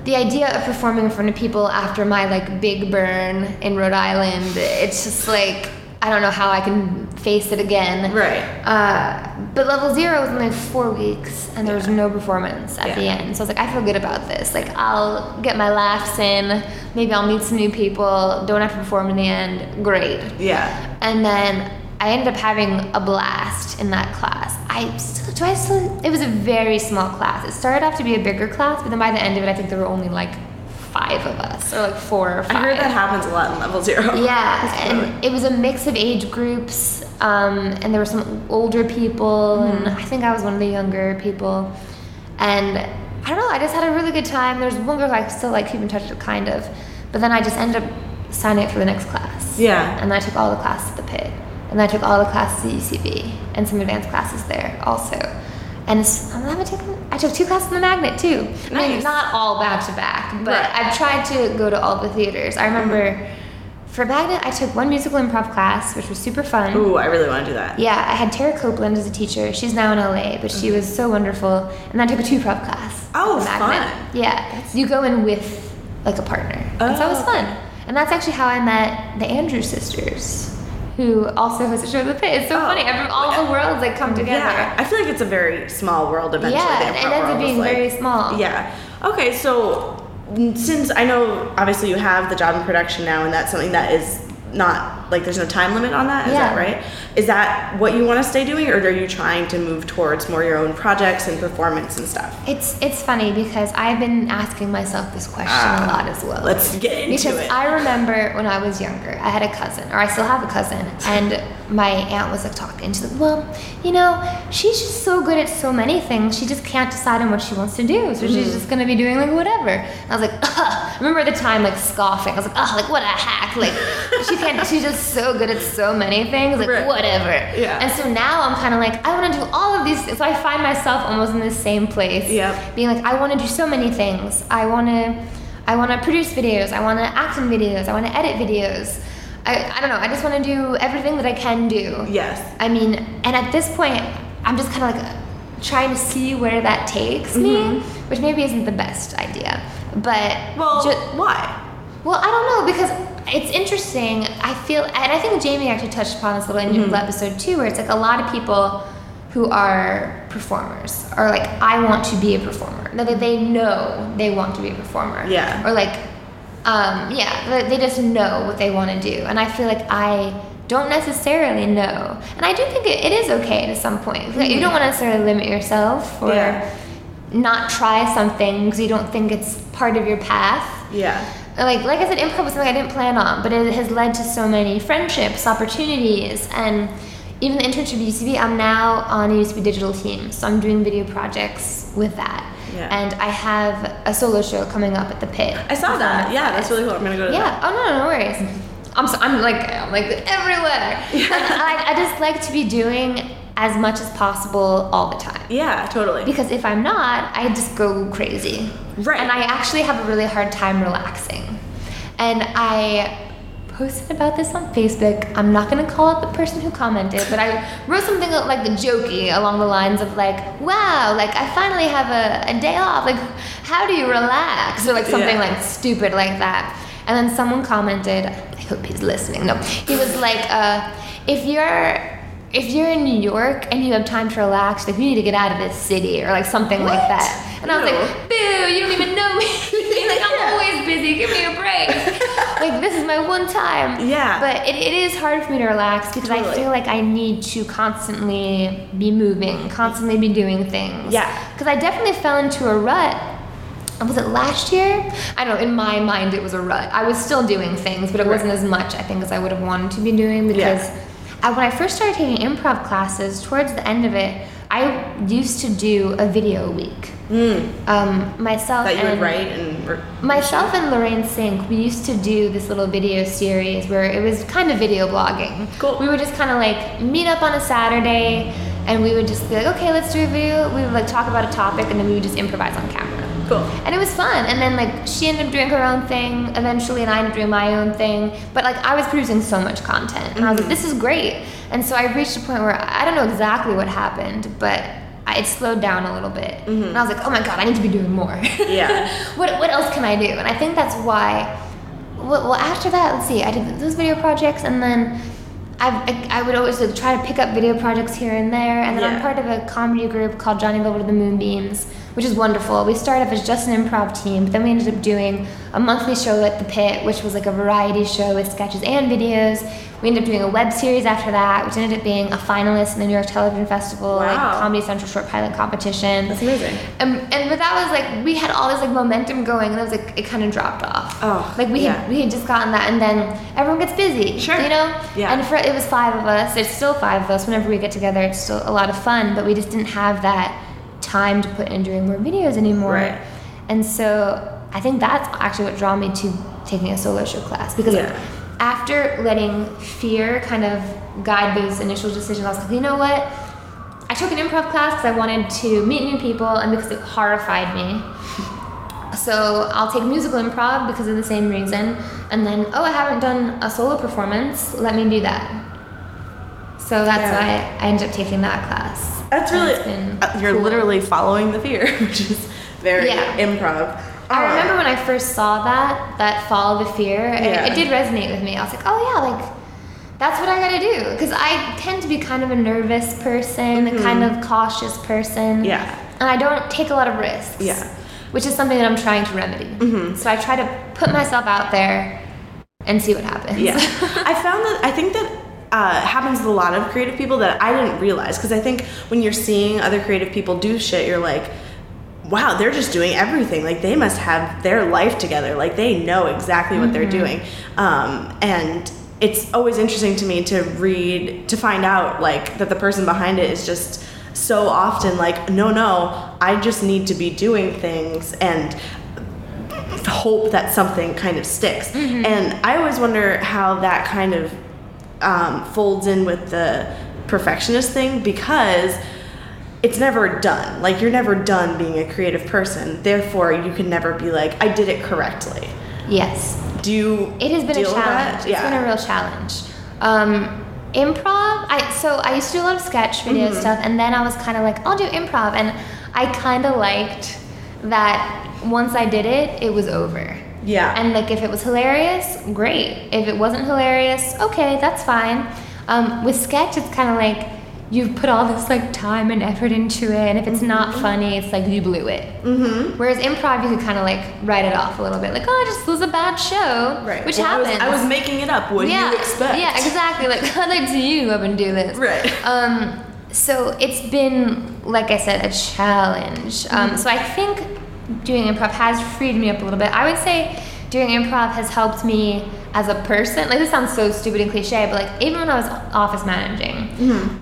the idea of performing in front of people after my like big burn in Rhode Island. It's just like I don't know how I can face it again. Right. Uh, but level zero was only four weeks, and there was no performance at the end. So I was like, I feel good about this. Like, I'll get my laughs in. Maybe I'll meet some new people. Don't have to perform in the end. Great. Yeah. And then I ended up having a blast in that class. I still, do I still, it was a very small class. It started off to be a bigger class, but then by the end of it, I think there were only like five of us, or like four or five. I heard that happens a lot in level zero. Yeah, *laughs* and it was a mix of age groups, um, and there were some older people, and I think I was one of the younger people. And I don't know, I just had a really good time. There's one girl I still like keep in touch with, kind of, but then I just ended up signing up for the next class. Yeah. And then I took all the classes at the pit, and then I took all the classes at UCB, and some advanced classes there also. And I haven't taken, I took two classes in the magnet too. I mean, Nice. not all back to back, but Right. I've tried to go to all the theaters. I remember mm-hmm. for magnet, I took one musical improv class, which was super fun. Ooh, I really want to do that. Yeah, I had Tara Copeland as a teacher. She's now in LA, but she mm-hmm. was so wonderful. And then I took a two prov class. Oh, fun. Yeah, you go in with like a partner, and so it was Oh, fun. And that's actually how I met the Andrews sisters, who also host a show at the pit. It's so Oh. funny. Every, all the worlds like come together. Yeah. I feel like it's a very small world eventually. Yeah, it ends up being like- very small. Yeah. Okay, so since I know obviously you have the job in production now, and that's something that is not like there's no time limit on that. Is Yeah. that right? Is that what you want to stay doing, or are you trying to move towards more your own projects and performance and stuff? It's it's funny because I've been asking myself this question Ah, a lot as well. let's get into because it. I remember when I was younger, I had a cousin, or I still have a cousin, and my aunt was like talking, and she's like, "Well, you know, she's just so good at so many things. She just can't decide on what she wants to do, so Mm-hmm. she's just gonna be doing like whatever." And I was like, Ugh. I remember the time like scoffing. I was like, "Oh, like what a hack! Like she can't. She's just so good at so many things. Like Right. Whatever." Yeah. And so now I'm kind of like, I want to do all of these. things. So I find myself almost in the same place. Yep. Being like, I want to do so many things. I want to, I want to produce videos. I want to act in videos. I want to edit videos. I, I don't know. I just want to do everything that I can do. Yes. I mean, and at this point, I'm just kind of like trying to see where that takes me, which maybe isn't the best idea. But Mm-hmm. Well, why? well, I don't know because it's interesting. I feel, and I think Jamie actually touched upon this a little in Mm-hmm. episode too, where it's like a lot of people who are performers are like, I want to be a performer. That they- they know they want to be a performer. Yeah. Or like, um, yeah, they- they just know what they want to do, and I feel like I don't necessarily know, and I do think it, it is okay to some point. Like, You don't want to necessarily limit yourself or Yeah. not try something because you don't think it's part of your path Yeah. Like like I said, improv was something I didn't plan on, but it has led to so many friendships, opportunities, and even the internship at UCB. I'm now on a UCB digital team, so I'm doing video projects with that. Yeah. And I have a solo show coming up at the Pit. I saw that. Yeah, that's really cool. I'm gonna go to Yeah. that. Oh no, no, no worries. Mm-hmm. I'm so, I'm like I'm like everywhere. *laughs* I, I just like to be doing as much as possible all the time. Yeah, totally. Because if I'm not, I just go crazy. Right. And I actually have a really hard time relaxing. And I posted about this on Facebook. I'm not gonna call out the person who commented, but I wrote something like the jokey along the lines of like, "Wow, like I finally have a, a day off. Like, how do you relax?" Or like something Yeah. like stupid like that. And then someone commented, I hope he's listening. No, he was like, uh, "If you're." If you're in New York and you have time to relax, like you need to get out of this city or like something like that. And I was like, boo, you don't even know me. *laughs* *laughs* like, I'm Yeah. always busy. Give me a break. *laughs* like, this is my one time. Yeah. But it, it is hard for me to relax because I feel like I need to constantly be moving, constantly be doing things. Yeah. Because I definitely fell into a rut. Was it last year? I don't know. In my mind, it was a rut. I was still doing things, but it wasn't as much, I think, as I would have wanted to be doing because Yeah. I, when I first started taking improv classes, towards the end of it, I used to do a video a week. Um, myself that you would and write and. myself and Lorraine Sink, we used to do this little video series where it was kind of video blogging. Cool. We would just kind of like meet up on a Saturday, and we would just be like, okay, let's do a video. We would like talk about a topic, and then we would just improvise on camera. Cool. And it was fun. And then like she ended up doing her own thing eventually, and I ended up doing my own thing. But like I was producing so much content, and I was like, mm-hmm. this is great. And so I reached a point where I don't know exactly what happened, but I, it slowed down a little bit. Mm-hmm. And I was like, oh my god, I need to be doing more. Yeah. *laughs* what what else can I do? And I think that's why. Well, well after that, let's see. I did those video projects, and then. I, I, I would always like, try to pick up video projects here and there, and then I'm part of a comedy group called Johnny Lover to the Moonbeams, which is wonderful. We started off as just an improv team, but then we ended up doing a monthly show at the Pit, which was like a variety show with sketches and videos. We ended up doing a web series after that, which ended up being a finalist in the New York Television Festival, like Comedy Central Short Pilot Competition. That's amazing. Um, and but that was like we had all this like momentum going, and it was like it kind of dropped off. Oh, like we yeah. had we had just gotten that, and then everyone gets busy. Sure. you know. Yeah. And for it was five of us. It's still five of us. Whenever we get together, it's still a lot of fun. But we just didn't have that time to put in doing more videos anymore. Right. And so I think that's actually what drew me to taking a solo show class because Yeah. after letting fear kind of guide those initial decisions, I was like, you know what? I took an improv class because I wanted to meet new people and because it horrified me. So I'll take musical improv because of the same reason. And then, oh, I haven't done a solo performance. Let me do that. So that's Yeah. why I ended up taking that class. That's really. uh, you're cool. literally following the fear, *laughs* which is very Yeah. improv. I Uh, remember when I first saw that, that follow the fear, it- Yeah. it, did resonate with me. I was like, oh yeah, like that's what I gotta do. Because I tend to be kind of a nervous person, a kind of cautious person. Mm-hmm. Yeah. And I don't take a lot of risks. Yeah. Which is something that I'm trying to remedy. Mm-hmm. So I try to put myself out there and see what happens. Yeah. *laughs* I found that I think that uh, happens with a lot of creative people that I didn't realize because I think when you're seeing other creative people do shit, you're like, wow, they're just doing everything. Like they must have their life together. Like they know exactly what they're doing. Um, and it's always interesting to me to read to find out like that the person behind it is just so often like no no i just need to be doing things and hope that something kind of sticks. And I always wonder how that kind of um, folds in with the perfectionist thing because it's never done. Like you're never done being a creative person. Therefore, you can never be like, I did it correctly. Yes. Do you? It has been a challenge. It's been a real challenge. Um, improv. I so I used to do a lot of sketch video Mm-hmm. stuff, and then I was kind of like, I'll do improv, and I kind of liked that. Once I did it, it was over. Yeah. And like, if it was hilarious, great. If it wasn't hilarious, okay, that's fine. Um, with sketch, it's kind of like you've put all this like time and effort into it, and if it's not Mm-hmm. funny, it's like you blew it. Mm-hmm. Whereas improv, you could kind of like write it off a little bit, like, oh, just was a bad show, Right. Which Well, I was- happens. I was, making it up. What yeah, do you expect? Yeah, exactly. Like, how'd I do you up and do this? Right. Um, so it's been, like I said, a challenge. Um, Mm-hmm. so I think doing improv has freed me up a little bit. I would say doing improv has helped me as a person. Like this sounds so stupid and cliche, but like even when I was office managing,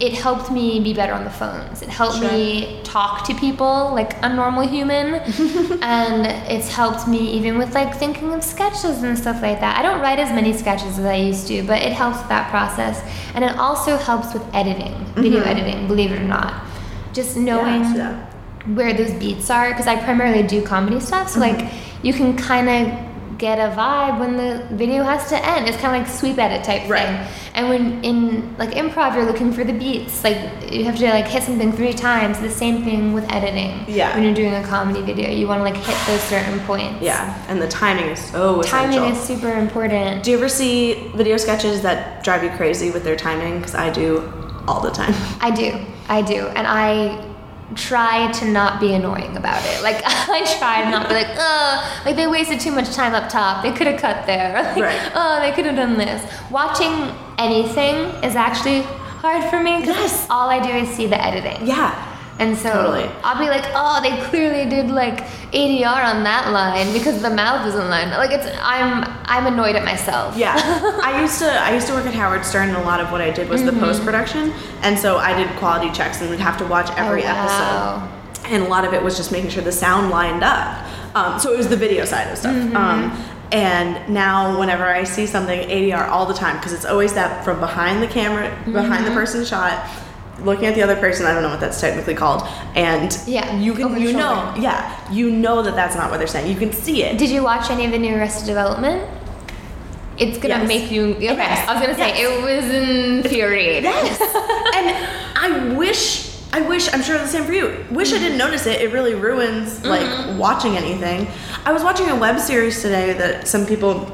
it helped me be better on the phones. It helped Mm-hmm. Sure. me talk to people like a normal human, *laughs* and it's helped me even with like thinking of sketches and stuff like that. I don't write as many sketches as I used to, but it helps with that process, and it also helps with editing, video editing. Believe it or not, just knowing yeah. Where those beats are because I primarily do comedy stuff. So like Mm-hmm. you can kind of get a vibe when the video has to end. It's kind of like sweep edit type Right. thing. And when in like improv, you're looking for the beats. Like you have to like hit something three times. The same thing with editing. Yeah. When you're doing a comedy video, you want to like hit those certain points. Yeah. And the timing is so essential. Timing is super important. Do you ever see video sketches that drive you crazy with their timing? Because I do all the time. I do. I do. And I try to not be annoying about it. Like *laughs* I try to not be like, oh, like they wasted too much time up top. They could have cut there. *laughs* Like, Right. Oh, they could have done this. Watching anything is actually hard for me because Yes. all I do is see the editing. Yeah. And so Totally. I'll be like, oh, they clearly did like ADR on that line because the mouth isn't lined. Like it's I'm I'm annoyed at myself. Yeah, *laughs* I used to I used to work at Howard Stern, and a lot of what I did was Mm-hmm. the post production, and so I did quality checks and would have to watch every Oh, wow. episode, and a lot of it was just making sure the sound lined up. Um, so it was the video side of stuff. Mm-hmm. Um, and now, whenever I see something ADR all the time, because it's always that from behind the camera, behind the Mm-hmm. person shot. Looking at the other person, I don't know what that's technically called, and Yeah, you can you know shoulder. yeah you know that that's not what they're saying. You can see it. Did you watch any of the new Arrested Development? It's gonna Yes. make you. Okay, Yes. I was gonna say Yes. it was infuriating. Yes. *laughs* and I wish I wish I'm sure the same for you. Wish I didn't notice it. It really ruins like mm-hmm. watching anything. I was watching a web series today that some people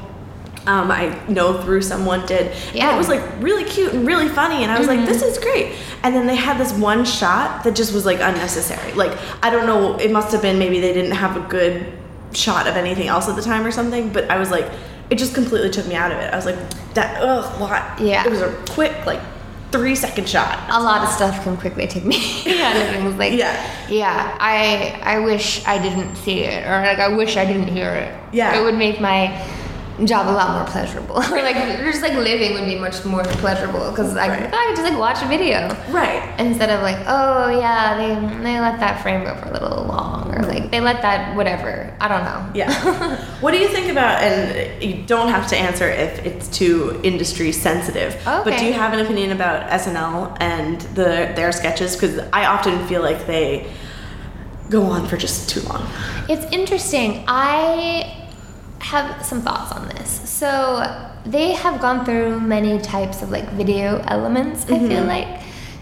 um, I know through someone did. And Yeah. it was like really cute and really funny and I was like, this is great. And then they had this one shot that just was like unnecessary. Like I don't know, it must have been maybe they didn't have a good shot of anything else at the time or something, but I was like it just completely took me out of it. I was like, that ugh, what? Yeah. It was a quick, like three second shot. A lot of stuff can quickly take me *laughs* out of things. Like Yeah. yeah. I I wish I didn't see it, or like I wish I didn't hear it. Yeah. it would make my job a lot more pleasurable. *laughs* like just like living would be much more pleasurable because I, Right. I could just like watch a video. Right. Instead of like, oh yeah, they they let that frame go for a little long, or like they let that whatever. I don't know. Yeah. *laughs* what do you think about, and you don't have to answer if it's too industry sensitive, Okay. but do you have an opinion about SNL and the their sketches? Because I often feel like they go on for just too long. It's interesting. I have some thoughts on this. So they have gone through many types of like video elements. I Mm-hmm. feel like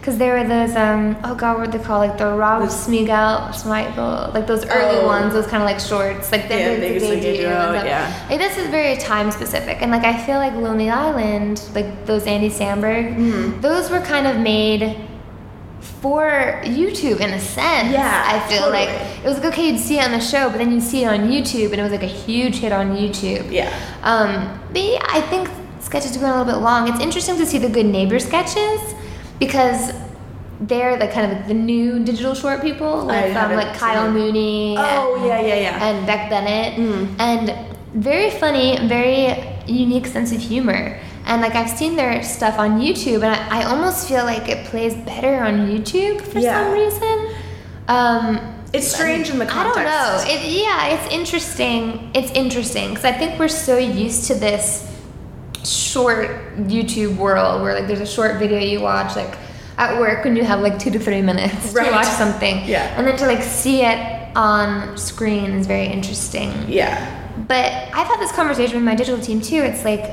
because there were those um oh god what they called like the Rob Smigel Smigel like those early Oh. ones those kind of like shorts like Yeah, the do Duo, yeah. like this is very time specific and like I feel like Lonely Island like those Andy Samberg Mm-hmm. those were kind of made for YouTube in a sense. Yeah, I feel totally. like it was like okay, you'd see it on the show, but then you'd see it on YouTube, and it was like a huge hit on YouTube. Yeah. Um, but yeah, I think sketches are going a little bit long. It's interesting to see the Good Neighbor sketches because they're like kind of like the new digital short people, like um, like Kyle. Mooney. Oh yeah, yeah, yeah. and Beck Bennett, Mm. and very funny, very unique sense of humor. And like I've seen their stuff on YouTube, and I, I almost feel like it plays better on YouTube for Yeah. some reason. Um, It's strange in the context. I don't know. It, yeah, it's interesting. It's interesting because I think we're so used to this short YouTube world where like there's a short video you watch like at work when you have like two to three minutes Right. to watch something. Yeah. And then to like see it on screen is very interesting. yeah. But I've had this conversation with my digital team too. It's like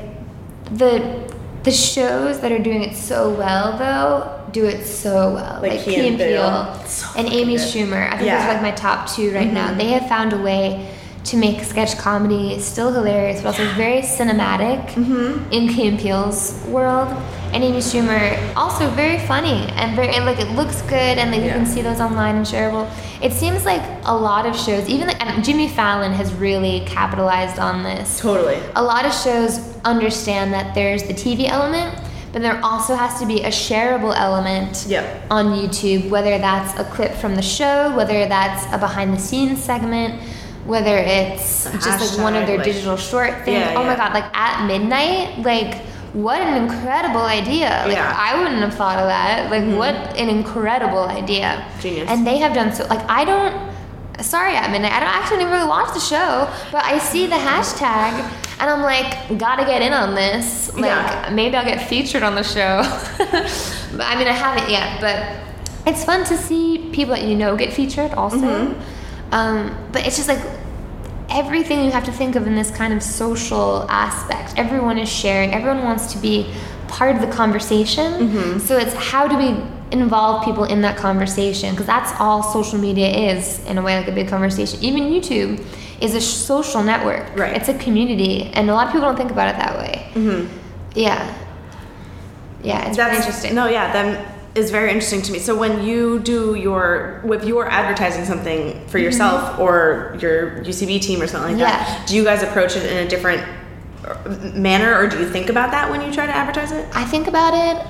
the the shows that are doing it so well though do it so well. Like Like, Key Key and and Peele. Peele So and Amy good. Schumer. I think Yeah. those are like my top two right now. Mhm. They have found a way to make sketch comedy still hilarious, but also very cinematic Mm-hmm. in Key and Peele's world. And Amy Schumer also very funny and very and like it looks good and like you can see those online and shareable. It seems like a lot of shows, even like Jimmy Fallon has really capitalized on this. Totally. A lot of shows understand that there's the TV element, but there also has to be a shareable element Yep. on YouTube, whether that's a clip from the show, whether that's a behind the scenes segment, whether it's A just like one of their like- digital short things. Yeah, oh my god, like at midnight, like what an incredible idea. Like Yeah. I wouldn't have thought of that. Like Mhm. what an incredible idea. Genius. And they have done so like I don't sorry at midnight. I don't actually really watch the show, but I see the hashtag and I'm like, gotta get in on this. Like Yeah. maybe I'll get featured on the show. *laughs* But, I mean, I haven't yet, but it's fun to see people that you know get featured also. Mhm. Um, but it's just like everything you have to think of in this kind of social aspect. Everyone is sharing. Everyone wants to be part of the conversation. Mm-hmm. So it's how do we involve people in that conversation? Because that's all social media is in a way, like a big conversation. Even YouTube is a social network. Right. It's a community, and a lot of people don't think about it that way. Mm-hmm. Yeah. Yeah, it's That's interesting. No, yeah, that is very interesting to me. So when you do your, if you're advertising something for yourself or your UCB team or something like Yeah. that, do you guys approach it in a different uh, manner, or do you think about that when you try to advertise it? I think about it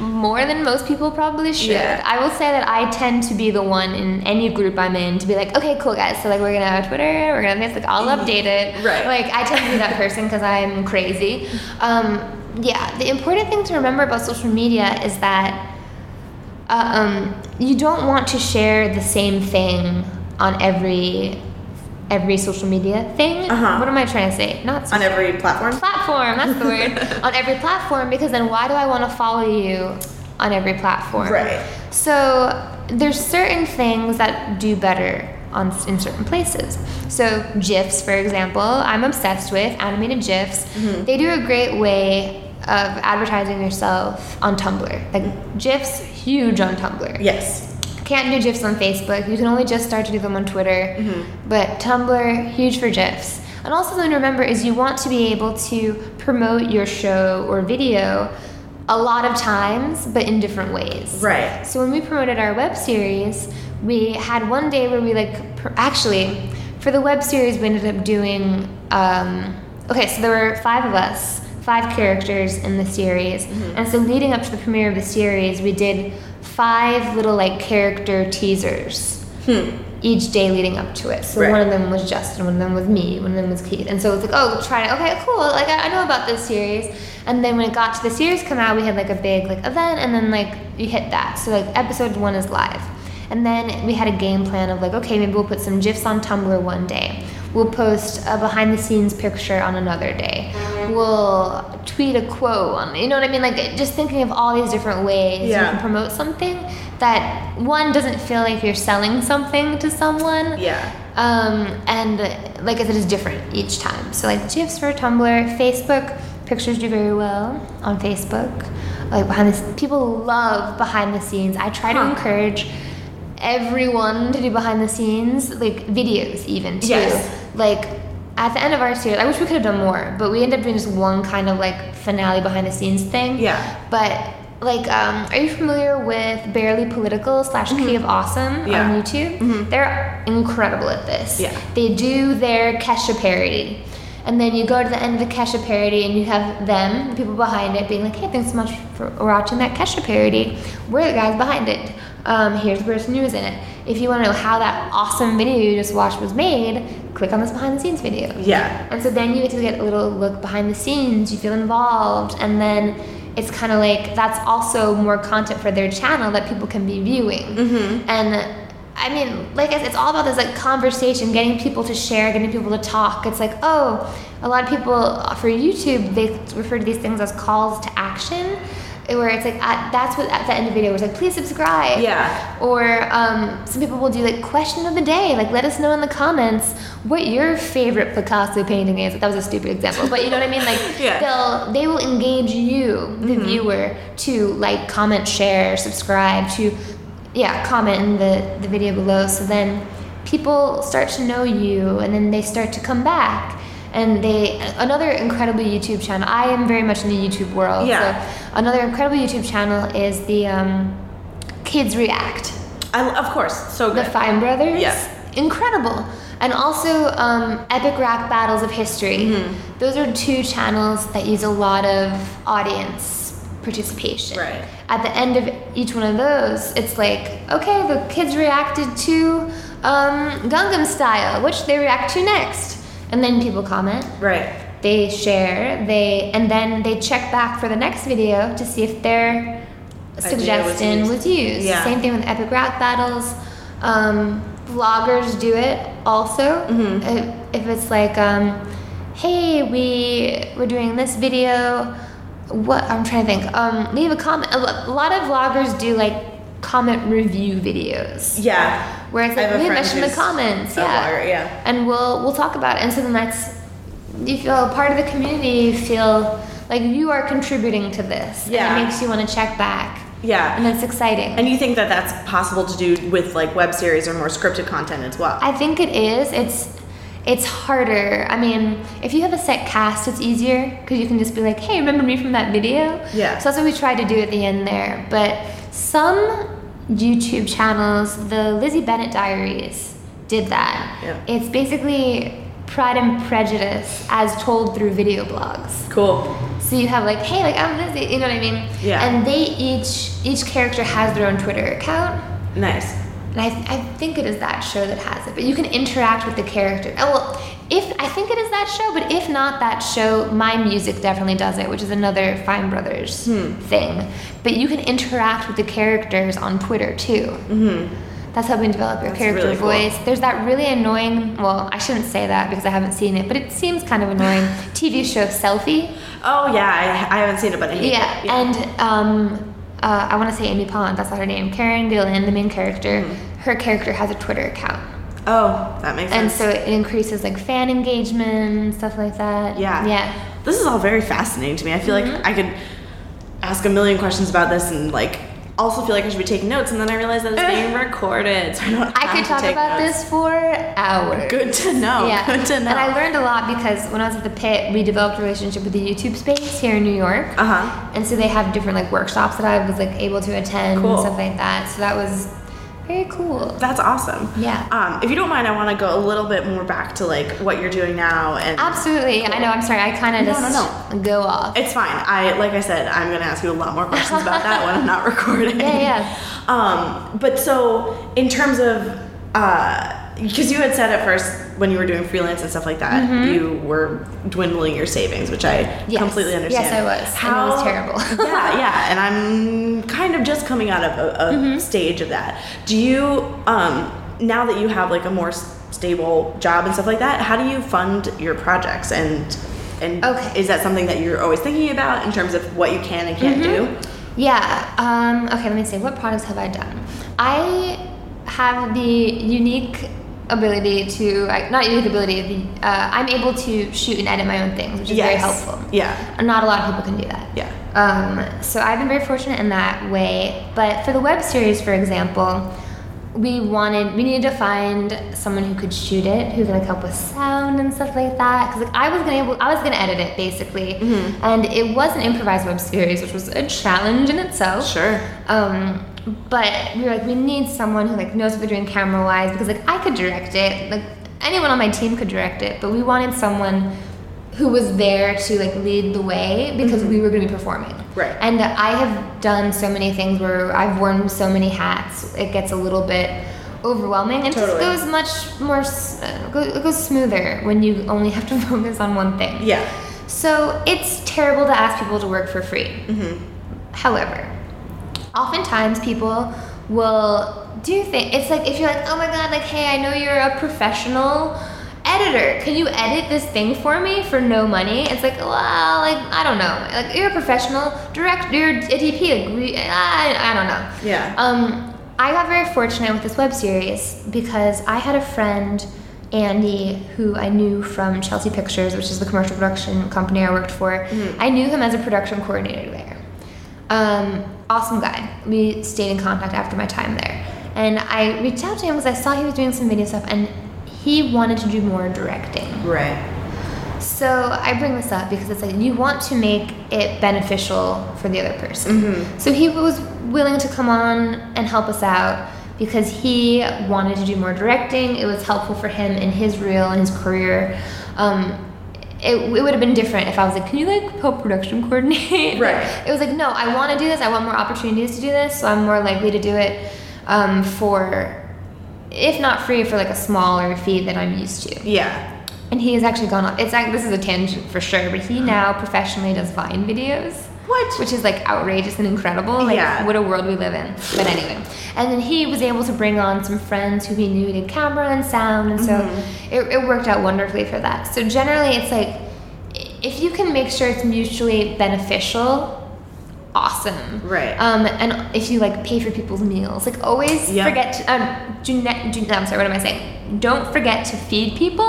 more than most people probably should. Yeah. I will say that I tend to be the one in any group I'm in to be like, okay, cool guys, so like we're gonna have Twitter, we're gonna have this, like I'll update it. Mm-hmm. Right. Like I tend to be that *laughs* person because I'm crazy. Um, yeah, the important thing to remember about social media is that uh, um, you don't want to share the same thing on every every social media thing. Uh-huh. What am I trying to say? Not On every platform? platform that's the word *laughs* on every platform because then why do i want to follow you on every platform Right. so there's certain things that do better on in certain places so gifs for example i'm obsessed with animated gifs Mm-hmm. they do a great way of advertising yourself on tumblr like gifs huge on tumblr Yes. can't do GIFs on Facebook. You can only just start to do them on Twitter. But Tumblr, huge for GIFs. And also something to remember is you want to be able to promote your show or video a lot of times, but in different ways. Right. So when we promoted our web series, we had one day where we like pr- actually for the web series we ended up doing. Um, okay, so there were five of us, five characters in the series, mm-hmm. and so leading up to the premiere of the series, we did five little like character teasers hmm. each day leading up to it. So Right. one of them was Justin, one of them was me, one of them was Keith. And so it's like, oh, try it. Okay, cool. Like I, I know about this series. And then when it got to the series come out, we had like a big like event, and then like you hit that. So like episode one is live, and then we had a game plan of like, okay, maybe we'll put some gifs on Tumblr one day. We'll post a behind the scenes picture on another day. We'll tweet a quote on, you know what I mean? Like just thinking of all these different ways you Yeah. can promote something that one doesn't feel like you're selling something to someone. Yeah. Um, and like I said, it's different each time. So like GIFs for Tumblr, Facebook pictures do very well on Facebook. Like behind the people love behind the scenes. I try to encourage everyone to do behind the scenes, like videos even too. Yes. Like at the end of our series, I wish we could have done more, but we ended up doing just one kind of like finale behind the scenes thing. Yeah. But like, um, are you familiar with Barely Political slash Key of Awesome Mm-hmm. Yeah. Mm-hmm. on YouTube? They're incredible at this. Yeah. They do their Kesha parody. And then you go to the end of the Kesha parody and you have them, the people behind it, being like, hey, thanks so much for watching that Kesha parody. We're the guys behind it. Um, here's the person who was in it. If you want to know how that awesome video you just watched was made, click on this behind the scenes video. Yeah. And so then you get to get a little look behind the scenes, you feel involved, and then it's kind of like that's also more content for their channel that people can be viewing. Mm-hmm. And I mean, like I said, it's all about this like conversation, getting people to share, getting people to talk. It's like, oh, a lot of people for YouTube they refer to these things as calls to action. Where it's like at, that's what at the end of the video was like, please subscribe. Yeah. Or um, some people will do like question of the day, like let us know in the comments what your favorite Picasso painting is. That was a stupid example, but you know what I mean. Like *laughs* Yeah. they'll they will engage you, the viewer, to like comment, share, subscribe, to yeah comment in the the video below. So then people start to know you, and then they start to come back. And they another incredible YouTube channel. I am very much in the YouTube world. Yeah. So another incredible YouTube channel is the um, Kids React. I, of course, so The. Fine Brothers. Yeah. Incredible. And also um, Epic Rap Battles of History. Mm-hmm. Those are two channels that use a lot of audience participation. Right. At the end of each one of those, it's like, okay, the kids reacted to um, Gangnam Style. Which they react to next? And then people comment Right. they share they and then they check back for the next video to see if their suggestion used. was used, Yeah. same thing with epic rap battles um, vloggers do it also Mm-hmm. if, if it's like um, hey we we're doing this video what i'm trying to think um, leave a comment a lot of vloggers do like comment review videos Yeah. where it's like have a leave a friend message in the comments yeah vlogger, yeah. and we'll we'll talk about it and so then that's you feel part of the community you feel like you are contributing to this Yeah. and it makes you want to check back Yeah. and it's exciting And you think that that's possible to do with like web series or more scripted content as well? i think it is it's it's harder i mean if you have a set cast it's easier because you can just be like hey remember me from that video Yeah. so that's what we tried to do at the end there but some youtube channels the lizzie bennet diaries did that Yeah. it's basically pride and prejudice as told through video blogs cool. So you have like, hey, like I'm Lizzie, you know what I mean? Yeah. And they each each character has their own Twitter account, Nice. and I, I think it is that show that has it. But you can interact with the character. Oh well, if I think it is that show, but if not that show, My Music definitely does it, which is another Fine Brothers Hmm. thing. But you can interact with the characters on Twitter too. Mm-hmm. That's helping develop your That's character really cool. voice. There's that really annoying. Well, I shouldn't say that because I haven't seen it, but it seems kind of annoying. *laughs* TV show Selfie. Oh yeah, I, I haven't seen it, but I hate Yeah, it. and um, uh, I want to say Amy Pond. That's not her name. Karen Gillan, the main character. Mm-hmm. Her character has a Twitter account, oh, that makes and sense. And so it increases like fan engagement and stuff like that. Yeah. yeah. This is all very fascinating to me. I feel Mm-hmm. like I could ask a million questions about this and like also feel like I should be taking notes, and then I realize that it's being *laughs* recorded, so I don't. I could talk about notes. this for hours. Good to know. Yeah, Good to know. and I learned a lot because when I was at the pit, we developed a relationship with the YouTube space here in New York. Uh huh. And so they have different like workshops that I was like able to attend Cool. and stuff like that. So that was very cool. That's awesome. Yeah. Um, if you don't mind, I want to go a little bit more back to like what you're doing now, and Absolutely. And I know. I'm sorry. I kind of No, just no, go off. It's fine. I like I said, I'm gonna ask you a lot more questions about that when I'm not *laughs* recording. Yeah, yeah. Um, but so in terms of uh, because you had said at first when you were doing freelance and stuff like that, you were dwindling your savings, which I. Yes. completely understand. Yes, I was. And it was terrible. *laughs* yeah, yeah, and I'm kind of just coming out of a, a Mm-hmm. stage of that. Do you um, now that you have like a more stable job and stuff like that? How do you fund your projects and and Okay. is that something that you're always thinking about in terms of what you can and can't Mm-hmm. do? Yeah. Um, okay, let me see. What products have I done? I have the unique ability to, I- not unique ability, the, uh, I'm able to shoot and edit my own things, which is very helpful. Yeah. And not a lot of people can do that. Yeah. Um, so I've been very fortunate in that way. But for the web series, for example, we wanted we needed to find someone who could shoot it, who could like help with sound and stuff like that. Because like I was gonna able, I was gonna edit it basically, Mm-hmm. and it was an improvised web series, which was a challenge in itself. Sure. Um, but we were like, we need someone who like knows what they're doing camera wise because like I could direct it, like anyone on my team could direct it, but we wanted someone who was there to like lead the way because we were going to be performing. Mm-hmm. Right. And I have done so many things where I've worn so many hats, it gets a little bit overwhelming and Totally. just goes much more, it goes smoother when you only have to *laughs* focus on one thing. Yeah. So it's terrible to ask people to work for free. However, oftentimes people will do things. It's like if you're like, oh my god, like hey, I know you're a professional editor. Can you edit this thing for me for no money? It's like, well, like I don't know. Like you're a professional director, you're a DP. Like we, I, I don't know. Yeah. Um, I got very fortunate with this web series because I had a friend, Andy, who I knew from Chelsea Pictures, which is the commercial production company I worked for. I knew him as a production coordinator there. Um, awesome guy. We stayed in contact after my time there. And I reached out to him because I saw he was doing some video stuff and he wanted to do more directing. Right. So I bring this up because it's like you want to make it beneficial for the other person. So he was willing to come on and help us out because he wanted to do more directing. It was helpful for him in his reel and his career. Um, it, it would have been different if I was like, can you like help production coordinate? Right. *laughs* It was like, no, I want to do this. I want more opportunities to do this. So I'm more likely to do it um, for, if not free, for like a smaller fee that I'm used to. Yeah. And he has actually gone on. It's like this is a tangent for sure, but he now professionally does Vine videos. What? Which is like outrageous and incredible. Like Yeah. what a world we live in. But anyway, and then he was able to bring on some friends who he knew did camera and sound, and so Mm-hmm. it, it worked out wonderfully for that. So generally, it's like if you can make sure it's mutually beneficial. Awesome, Right. Um, and if you like pay for people's meals, like always Yeah. forget. To, um, do ne- do, I'm sorry. What am I saying? Don't forget to feed people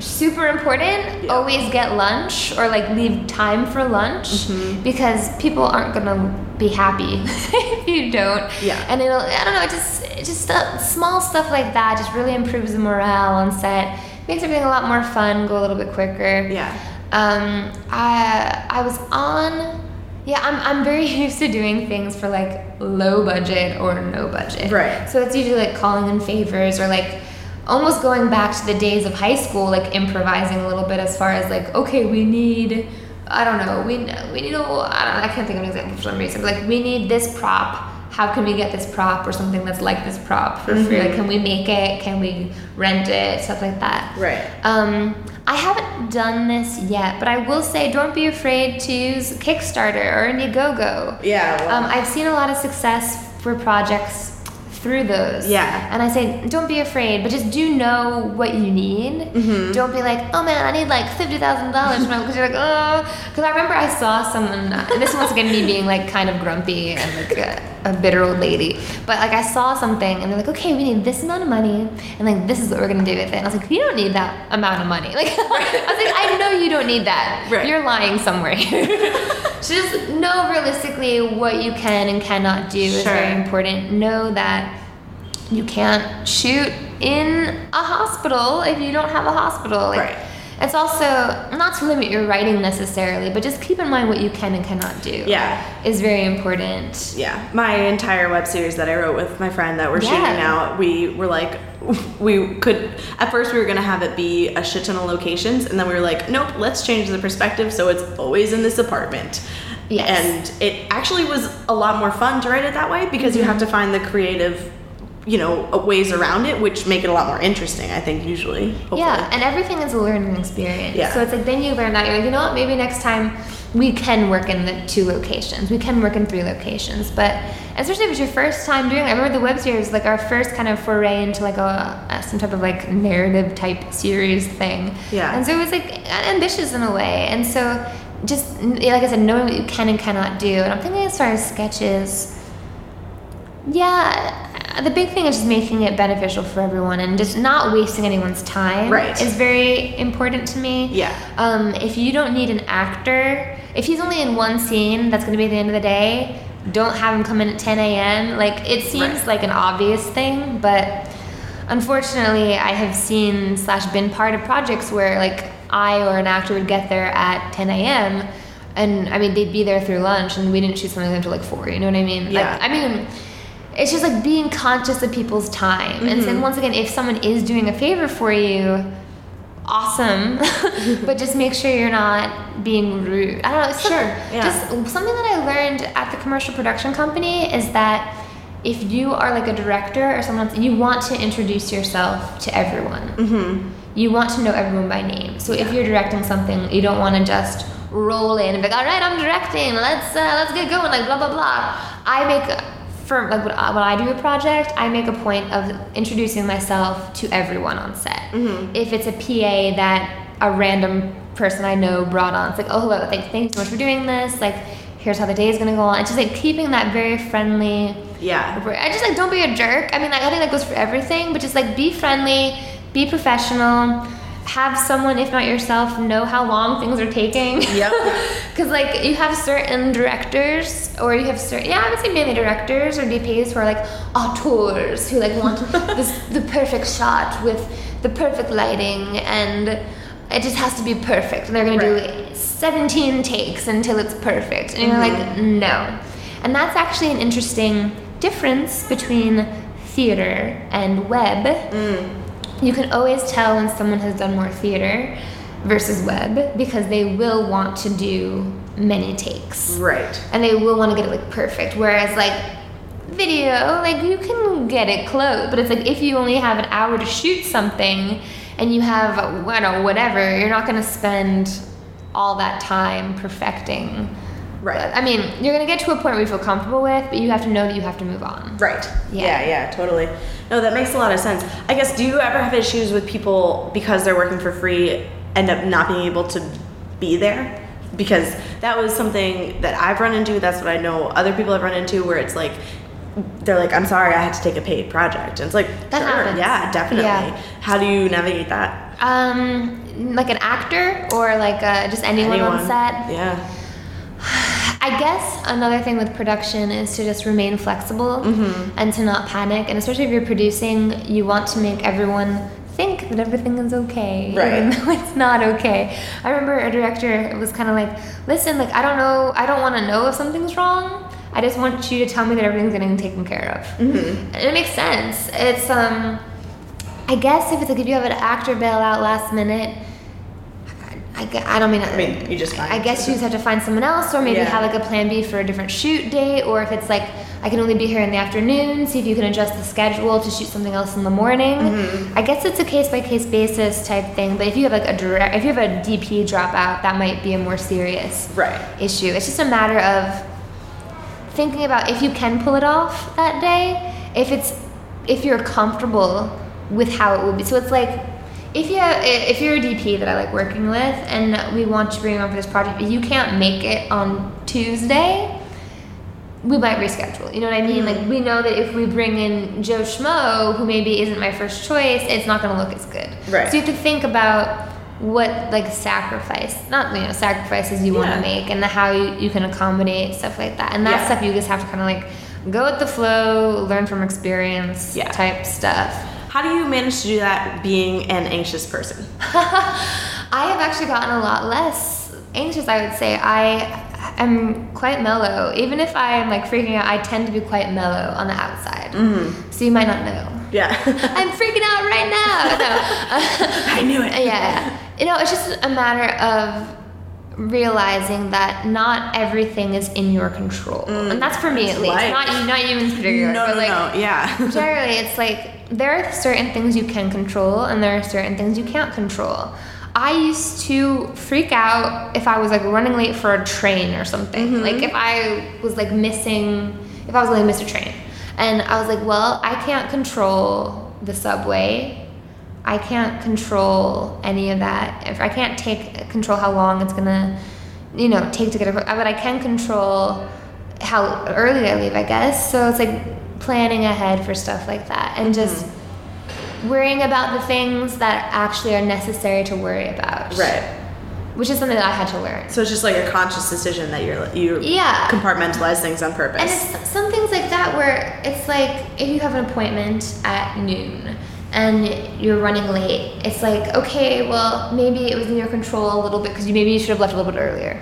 super important Yeah. always get lunch or like leave time for lunch because people aren't gonna be happy *laughs* if you don't Yeah. and it'll i don't know it just it just uh, small stuff like that just really improves the morale on set makes everything a lot more fun go a little bit quicker Yeah. um i i was on yeah i'm, I'm very *laughs* used to doing things for like low budget or no budget Right. so it's usually like calling in favors or like almost going back to the days of high school, like improvising a little bit as far as like, okay, we need, I don't know, we we need a, I don't I can't think of an example for some reason. But like, we need this prop. How can we get this prop or something that's like this prop for free? Like, can we make it? Can we rent it? Stuff like that. Right. Um, I haven't done this yet, but I will say don't be afraid to use Kickstarter or Indiegogo. Yeah. Well, Um, I've seen a lot of success for projects through those. Yeah. And I say, don't be afraid, but just do know what you need. Mm-hmm. Don't be like, oh man, I need like fifty thousand dollars because you're like, oh. Because I remember I saw someone. And this is once again me being like kind of grumpy and like a, a bitter old lady. But like I saw something and they're like, okay, we need this amount of money, and like this is what we're gonna do with it. And I was like, you don't need that amount of money. *laughs* Like I was like, I know you don't need that. Right. You're lying somewhere here. *laughs* so just know realistically what you can and cannot do is very important. Know that you can't shoot in a hospital if you don't have a hospital. Like, Right. It's also not to limit your writing necessarily, but just keep in mind what you can and cannot do. Yeah. Is very important. Yeah, my entire web series that I wrote with my friend that we're Yeah. shooting now, we were like, *laughs* we could, at first we were gonna have it be a shit ton of locations, and then we were like, nope, let's change the perspective so it's always in this apartment. Yes. And it actually was a lot more fun to write it that way because you have Mm-hmm. to find the creative, you know, ways around it, which make it a lot more interesting, I think, usually. hopefully. Yeah, and everything is a learning experience. Yeah. So it's like then you learn that you're like, you know what, maybe next time we can work in the two locations. We can work in three locations. But especially if it's your first time doing it. I remember the web series, like our first kind of foray into like a, a some type of like narrative type series thing. Yeah. And so it was like ambitious in a way. And so just like I said, knowing what you can and cannot do. And I'm thinking as far as sketches, yeah, the big thing is just making it beneficial for everyone and just not wasting anyone's time. Right. Is very important to me. Yeah. Um, if you don't need an actor, if he's only in one scene, that's going to be the end of the day. don't have him come in at 10 a.m. Like it seems Right. like an obvious thing, but unfortunately, I have seen slash been part of projects where like I or an actor would get there at 10 a.m. and I mean they'd be there through lunch and we didn't shoot something until like four. You know what I mean? Yeah. Like, I mean. It's just like being conscious of people's time. And Mm-hmm. then once again, if someone is doing a favor for you, awesome. *laughs* but just make sure you're not being rude. I don't know. It's some- Sure, yeah. Just something that I learned at the commercial production company is that if you are like a director or someone, else, you want to introduce yourself to everyone. Mm-hmm. You want to know everyone by name. So if you're directing something, you don't want to just roll in and be like, "All right, I'm directing. Let's uh, let's get going." Like blah blah blah. I make for like when I, when I do a project, I make a point of introducing myself to everyone on set. Mm-hmm. If it's a PA that a random person I know brought on, it's like, "Oh, hello, thank thanks so much for doing this." Like, here's how the day is gonna go on. It's just like keeping that very friendly. Yeah. I just like don't be a jerk. I mean, like I think that goes for everything, but just like be friendly, be professional. Have someone, if not yourself, know how long things are taking. Yep. *laughs* Because like you have certain directors, or you have certain yeah, I would say mainly directors or DPs who are like auteurs who like want *laughs* this the perfect shot with the perfect lighting and it just has to be perfect and they're gonna Right. do 17 takes until it's perfect and you're like mm-hmm. no and that's actually an interesting difference between theater and web mm. You can always tell when someone has done more theater versus web because they will want to do many takes Right. and they will want to get it like perfect whereas like video like you can get it close but it's like if you only have an hour to shoot something and you have I don't know whatever you're not going to spend all that time perfecting Right. But, I mean you're going to get to a point where you feel comfortable with but you have to know that you have to move on Right. Yeah. Yeah. yeah, totally. No, that makes a lot of sense. I guess do you ever have issues with people because they're working for free end up not being able to be there? Because that was something that I've run into. That's what I know other people have run into where it's like they're like, I'm sorry, I had to take a paid project. And it's like, That sure, happens. yeah, definitely. Yeah. How do you navigate that? um like an actor or like uh, just anyone, on set Yeah. *sighs* I guess another thing with production is to just remain flexible Mm-hmm. and to not panic. And especially if you're producing, you want to make everyone think that everything is okay, Right. even *laughs* though it's not okay. I remember a director was kind of like, "Listen, like I don't know, I don't want to know if something's wrong. I just want you to tell me that everything's getting taken care of." Mm-hmm. And it makes sense. It's um, I guess if it's like if you have an actor bail out last minute. I, gue- I don't mean I mean, you just find I guess you just have to find someone else, or maybe Yeah. have like a plan B for a different shoot date, or if it's like I can only be here in the afternoon, see if you can adjust the schedule to shoot something else in the morning. Mm-hmm. I guess it's a case by case basis type thing, but if you have like a direct, if you have a DP dropout, that might be a more serious Right. issue. It's just a matter of thinking about if you can pull it off that day, if it's if you're comfortable with how it will be. So it's like if you have, if you're a DP that I like working with and we want to bring you on for this project, but you can't make it on Tuesday, we might reschedule. You know what I mean? Like we know that if we bring in Joe Schmo, who maybe isn't my first choice, it's not going to look as good. Right. So you have to think about what like sacrifice, not you know sacrifices you want to make, and the, how you, you can accommodate stuff like that. And that Yeah. stuff you just have to kind of like go with the flow, learn from experience, Yeah. type stuff. How do you manage to do that being an anxious person? *laughs* I have actually gotten a lot less anxious, I would say. I am quite mellow. Even if I'm like freaking out, I tend to be quite mellow on the outside. Mm-hmm. So you might not know. Yeah. *laughs* I'm freaking out right now. No. *laughs* I knew it. yeah. You know, it's just a matter of realizing that not everything is in your control. and that's for me at least. life. Not you not you in particular. No, but no, like, no. Yeah. generally it's like there are certain things you can control and there are certain things you can't control. I used to freak out if i was like running late for a train or something. Mm-hmm. Like if i was like missing if i was going to miss a train. And i was like well i can't control the subway. I can't control any of that. If i can't take control how long it's gonna you know take to get a but i can control how early I leave, I guess. So it's like planning ahead for stuff like that and mm-hmm. just worrying about the things that actually are necessary to worry about. Right. which is something that I had to learn. So it's just like a conscious decision that you're you Yeah. compartmentalize things on purpose. And it's some things like that where it's like if you have an appointment at noon and you're running late, it's like okay, well maybe it was in your control a little bit because you maybe you should have left a little bit earlier.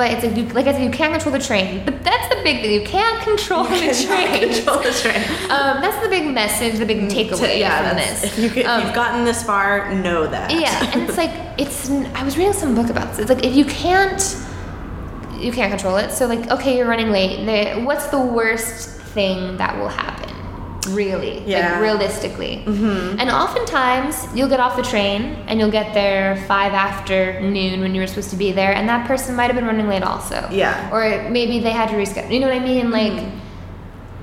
But it's like, you, like I said, you can't control the train. But that's the big thing. You can't control the train. *laughs* Control the train. Um, that's the big message, the big takeaway yeah, from this. If, you, if Um, you've gotten this far, know that. yeah, and it's like it's. I was reading some book about this. It's like if you can't, you can't control it. So like, okay, you're running late. What's the worst thing that will happen? Really, Yeah. like realistically. Mm-hmm. And oftentimes you'll get off the train and you'll get there five after noon when you were supposed to be there, and that person might have been running late also. Yeah. Or maybe they had to reschedule. You know what I mean? Like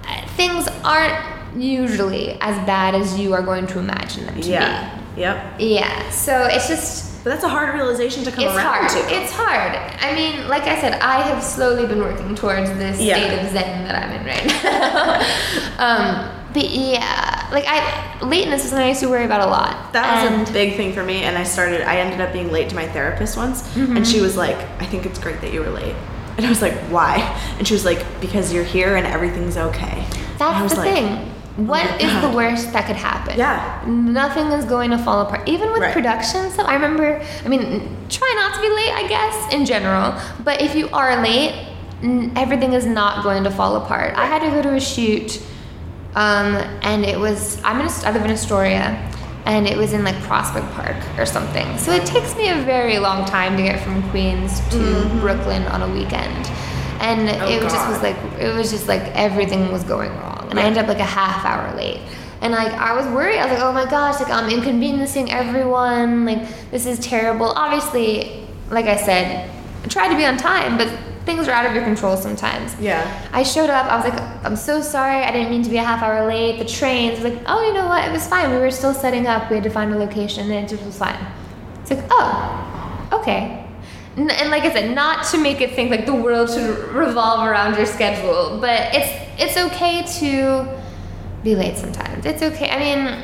uh, things aren't usually as bad as you are going to imagine them to be. Yeah. Yep. be. Yeah. So it's just But that's a hard realization to come to. it's around hard. to. It's hard. I mean, like I said, I have slowly been working towards this Yeah. state of zen that I'm in right now. *laughs* um, but yeah, like I lateness is something I used to worry about a lot. That was a big thing for me, and I started. I ended up being late to my therapist once, Mm-hmm. and she was like, "I think it's great that you were late," and I was like, "Why?" And she was like, "Because you're here and everything's okay." That's the like, thing. What my is the worst that could happen? Yeah. Nothing is going to fall apart. Even with Right. production stuff, I remember, I mean, try not to be late, I guess, in general. But if you are late, everything is not going to fall apart. I had to go to a shoot, um, and it was, I'm in, I live in Astoria, and it was in like Prospect Park or something. So it takes me a very long time to get from Queens to Brooklyn on a weekend. And Mm-hmm. Oh, it was just was like it was just like everything was going wrong, and I ended up like a half hour late. And like I was worried. I was like, oh my gosh, like I'm inconveniencing everyone. Like this is terrible. Obviously, like I said, I tried to be on time, but things are out of your control sometimes. Yeah. I showed up. I was like, I'm so sorry. I didn't mean to be a half hour late. The trains. I was like, oh, you know what? It was fine. We were still setting up. We had to find a location, and it just was fine. It's like, oh, okay. And like I said, not to make it think like the world should revolve around your schedule, but it's it's okay to be late sometimes. It's okay. I mean,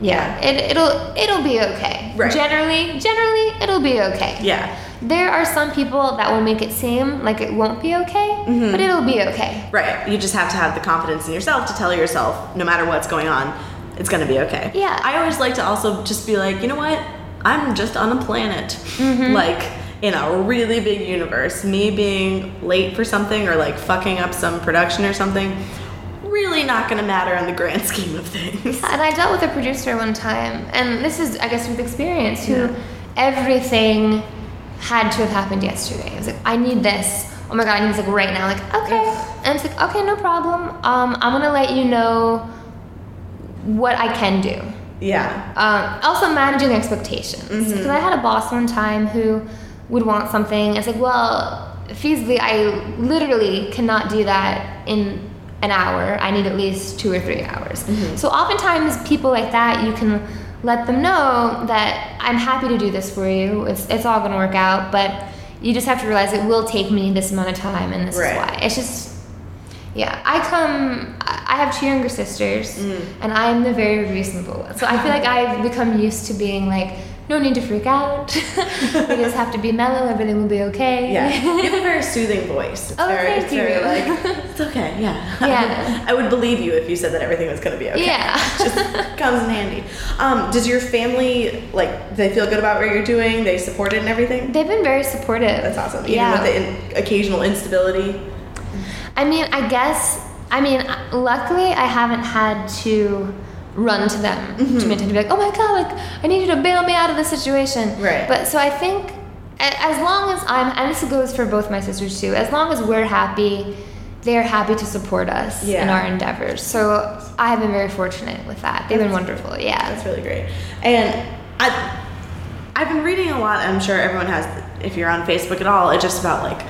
yeah, it, it'll it'll be okay. Right. Generally, generally, it'll be okay. Yeah. There are some people that will make it seem like it won't be okay, Mm-hmm. but it'll be okay. Right. You just have to have the confidence in yourself to tell yourself, no matter what's going on, it's gonna be okay. Yeah. I always like to also just be like, you know what? I'm just on a planet. Mm-hmm. Like in a really big universe. Me being late for something or like fucking up some production or something, really not gonna matter in the grand *laughs* scheme of things. And I dealt with a producer one time, and this is, I guess, with experience, who Yeah. everything had to have happened yesterday. I was like, I need this. Oh my god, I need this like right now. Like, okay. And it's like, okay, no problem. Um, I'm gonna let you know what I can do. Yeah. Um, also managing expectations. Because I had a boss one time who would want something. It's like, well, feasibly, I literally cannot do that in an hour. I need at least two or three hours. So oftentimes, people like that, you can let them know that I'm happy to do this for you. It's, it's all going to work out, but you just have to realize it will take me this amount of time, and this Right. is why. It's just yeah, I come. I I have two younger sisters, Mm. and I'm the very reasonable one. So I feel like I've become used to being like, no need to freak out. *laughs* we just have to be mellow. Everything will be okay. Yeah. *laughs* You have a very soothing voice. It's Oh, very, thank it's very you. like *laughs* it's okay, yeah. Yeah. I would believe you if you said that everything was gonna be okay. Yeah. Just comes in handy. Um, does your family like they feel good about what you're doing? They support it and everything? They've been very supportive. That's awesome. Even yeah. with the in- occasional instability. I mean, I guess. I mean, luckily, I haven't had to run to them Mm-hmm. to maintain to be like, oh my god, like I need you to bail me out of this situation. Right. But so I think, as long as I'm, and this goes for both my sisters too, as long as we're happy, they're happy to support us in our endeavors. So I have been very fortunate with that. They've been wonderful. Yeah. That's really great. And I, I've been reading a lot. I'm sure everyone has. If you're on Facebook at all, it's just about like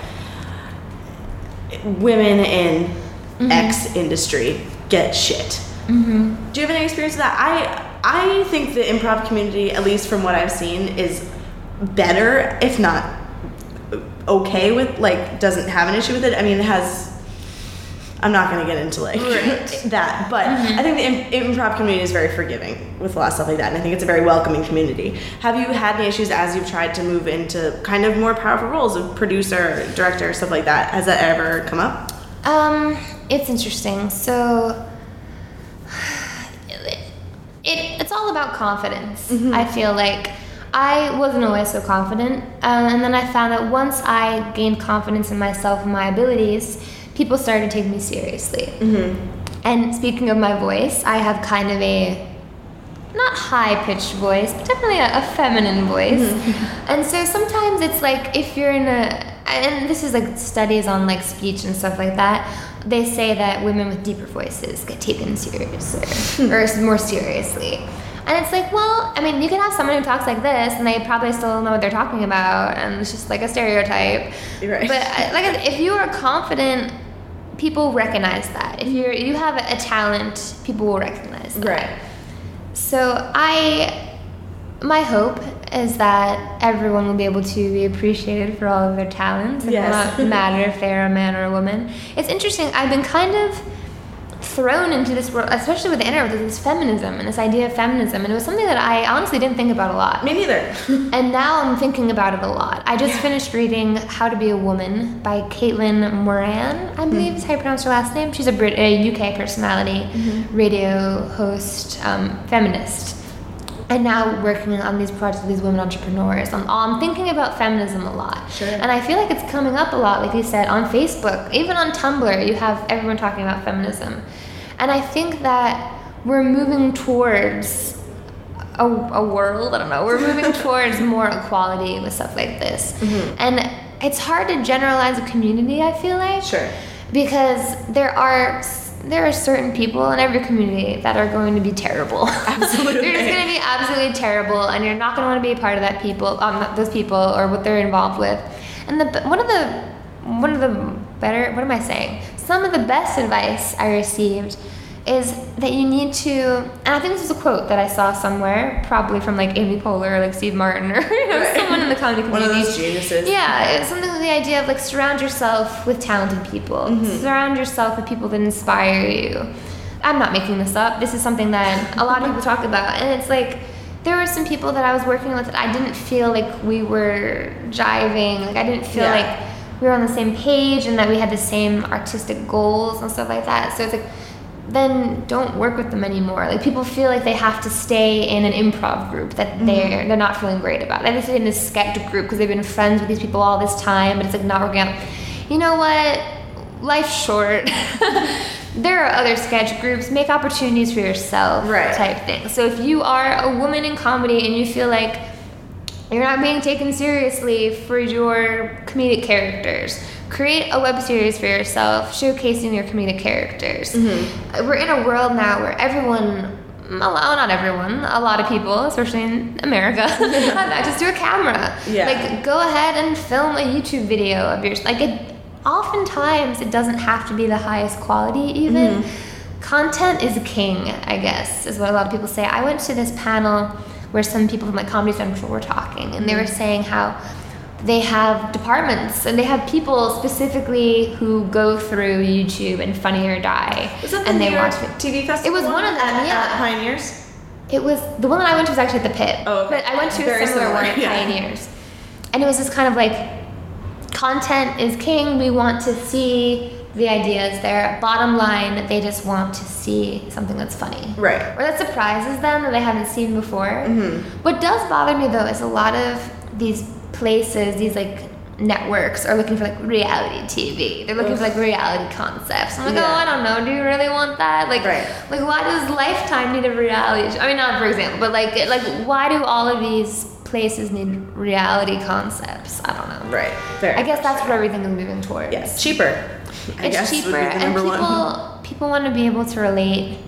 women in Mm-hmm. X industry get shit. Mm-hmm. Do you have any experience with that? I I think the improv community, at least from what I've seen, is better, if not okay with like doesn't have an issue with it. I mean, it has. I'm not going to get into like *laughs* that, but I think the im- improv community is very forgiving with a lot of stuff like that, and I think it's a very welcoming community. Have you had any issues as you've tried to move into kind of more powerful roles of producer, director, stuff like that? Has that ever come up? Um, it's interesting. So, it it's all about confidence. Mm-hmm. I feel like I wasn't always so confident, um, and then I found that once I gained confidence in myself and my abilities, people started to take me seriously. Mm-hmm. And speaking of my voice, I have kind of a not high pitched voice, but definitely a, a feminine voice. Mm-hmm. and so sometimes it's like if you're in a and this is like studies on like speech and stuff like that. They say that women with deeper voices get taken seriously or more seriously. And it's like, well, I mean, you can have someone who talks like this, and they probably still know what they're talking about, and it's just like a stereotype. Right. But uh, like, if you are confident, people recognize that. If you're you have a, talent, people will recognize that. So I, my hope is that everyone will be able to be appreciated for all of their talents. It Yes. will *laughs* not matter if they're a man or a woman. It's interesting. I've been kind of thrown into this world, especially with the internet, with this feminism and this idea of feminism, and it was something that I honestly didn't think about a lot. Me neither. *laughs* And now I'm thinking about it a lot. I just finished reading How to Be a Woman by Caitlin Moran, I believe is how you pronounce her last name. She's a, Brit- a UK personality, radio host, um, feminist. And now working on these projects with these women entrepreneurs. I'm, I'm thinking about feminism a lot. Sure. And I feel like it's coming up a lot, like you said, on Facebook. Even on Tumblr, you have everyone talking about feminism. And I think that we're moving towards a, a world. I don't know. We're moving *laughs* towards more equality with stuff like this, Mm-hmm. and it's hard to generalize a community. I feel like Sure. because there are there are certain people in every community that are going to be terrible. *laughs* Absolutely. they're just going to be absolutely terrible, and you're not going to want to be a part of that people, um, those people, or what they're involved with. And the one of the one of the better what am I saying? Some of the best advice I received is that you need to and I think this is a quote that I saw somewhere, probably from like Amy Poehler or like Steve Martin or *laughs* you know, Right. someone in the comedy community. One of those geniuses. Yeah, it's something with the idea of like surround yourself with talented people. Mm-hmm. Surround yourself with people that inspire you. I'm not making this up. This is something that a lot of people talk about, and it's like there were some people that I was working with that I didn't feel like we were jiving. Like I didn't feel Yeah. like we were on the same page and that we had the same artistic goals and stuff like that. So it's like then don't work with them anymore. Like people feel like they have to stay in an improv group that mm-hmm. they're they're not feeling great about. They have to stay in this sketch group because they've been friends with these people all this time, but it's like not working out. You know what? Life's short. *laughs* there are other sketch groups. Make opportunities for yourself, Right. Type thing. So if you are a woman in comedy and you feel like you're not being taken seriously for your comedic characters. Create a web series for yourself, showcasing your comedic characters. Uh, We're in a world now where everyone, well, not everyone, a lot of people, especially in America, *laughs* just do a camera. Yeah. Like, go ahead and film a YouTube video of yours. Like, it, oftentimes it doesn't have to be the highest quality, even. Content is king, I guess, is what a lot of people say. I went to this panel where some people from like Comedy Central were talking, and they were mm. saying how they have departments and they have people specifically who go through YouTube and Funny or Die, Was that the and New they York watch it. TV festival? It was one of them, at, yeah. At Pioneers. It was the one that I went to was actually at the pit. Oh, okay. But I went to Very a similar, similar, one at *laughs* yeah. Pioneers. And it was this kind of like content is king. We want to see the ideas there. Bottom line, they just want to see something that's funny. Right. Or that surprises them that they haven't seen before. Mm-hmm. What does bother me though is a lot of these places, these like networks are looking for like reality TV. They're looking for like reality concepts. I'm like, Yeah. oh, I don't know. Do you really want that? Like, Right. like why does Lifetime need a reality? Show? I mean, not for example, but like, like why do all of these places need reality concepts? I don't know. Right. Very. I guess that's what everything is moving towards. Yes. Cheaper. I it's guess would be cheaper, and people one. people want to be able to relate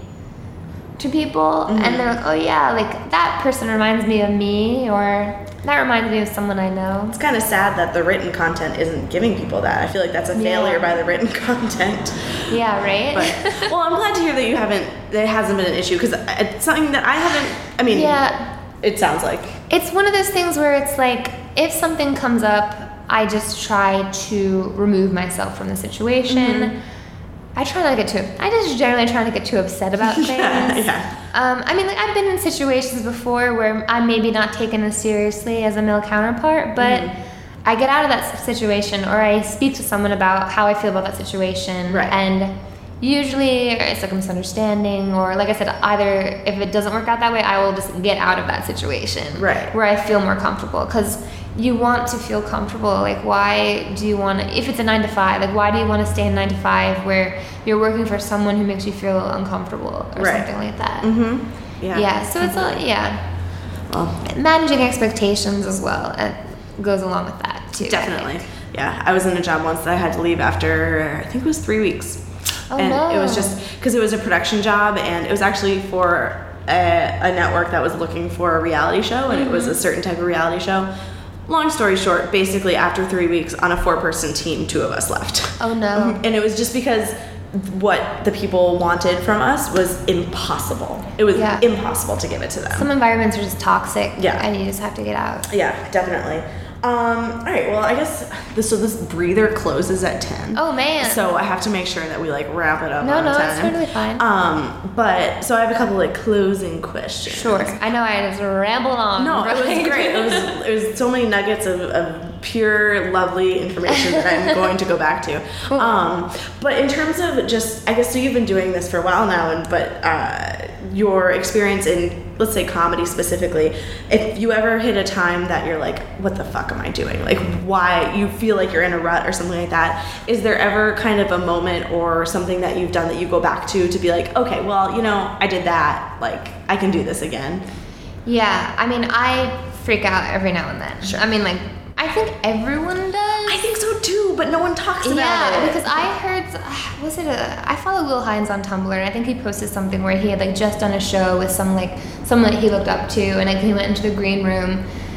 to people, Mm-hmm. and they're like, oh yeah, like that person reminds me of me, or that reminds me of someone I know. It's kind of sad that the written content isn't giving people that. I feel like that's a Yeah. failure by the written *laughs* content. Yeah, right. But *laughs* well, I'm glad to hear that you haven't. That hasn't been an issue because it's something that I haven't. I mean, yeah, It sounds like. it's one of those things where it's like if something comes up, I just try to remove myself from the situation. I try not to get too. I just generally try not to get too upset about *laughs* things. Yeah, yeah. Um, I mean, like I've been in situations before where I'm maybe not taken as seriously as a male counterpart, but Mm-hmm. I get out of that situation or I speak to someone about how I feel about that situation, Right. and usually it's like a misunderstanding or like I said, either if it doesn't work out that way, I will just get out of that situation, Right. where I feel more comfortable because. You want to feel comfortable. Like, why do you want to? If it's a nine to five, like, why do you want to stay in nine to five where you're working for someone who makes you feel uncomfortable or Right. something like that? Mm-hmm. Yeah. Yeah, so it's all, yeah. Well, Managing expectations as well uh, goes along with that too. Definitely. think. Yeah. I was in a job once that I had to leave after, I think it was three weeks. Oh, and it was just because it was a production job and it was actually for a, a network that was looking for a reality show and it was a Mm-hmm. certain type of reality show. Long story short, basically after three weeks on a four person team, two of us left. Oh no. *laughs* And it was just because what the people wanted from us was impossible. It was Yeah. impossible to give it to them. Some environments are just toxic. Yeah. And you just have to get out. Yeah, definitely. Um, all right, well, I guess this, so. This breather closes at ten. Oh man. So I have to make sure that we like wrap it up. No, on no, 10. it's totally fine. Um, but so I have a couple like closing questions. sure. I know I just rambled on. No, it was great. It was it was so many nuggets of, of pure lovely information that I'm *laughs* going to go back to. Um, but in terms of just, I guess so you've been doing this for a while now, and but uh, your experience in let's say comedy specifically, if you ever hit a time that you're like, what the fuck am I doing? Like, why you feel like you're in a rut or something like that? Is there ever kind of a moment or something that you've done that you go back to to be like, okay, well, you know, I did that. Like, I can do this again. Yeah. I mean, I freak out every now and then. Sure. I mean, like, I think everyone does. I think so too, but no one talks about yeah, it. because I heard, was it a? I follow Will Hines on Tumblr, and I think he posted something where he had like just done a show with some like someone that he looked up to, and like he went into the green room,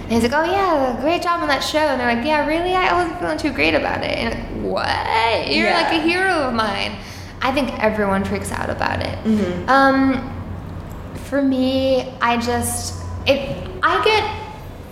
and he's like, "Oh yeah, great job on that show," and they're like, "Yeah, really? I wasn't feeling too great about it." And like, what? You're Yeah. like a hero of mine. I think everyone freaks out about it. Mm-hmm. Um, for me, I just it. I get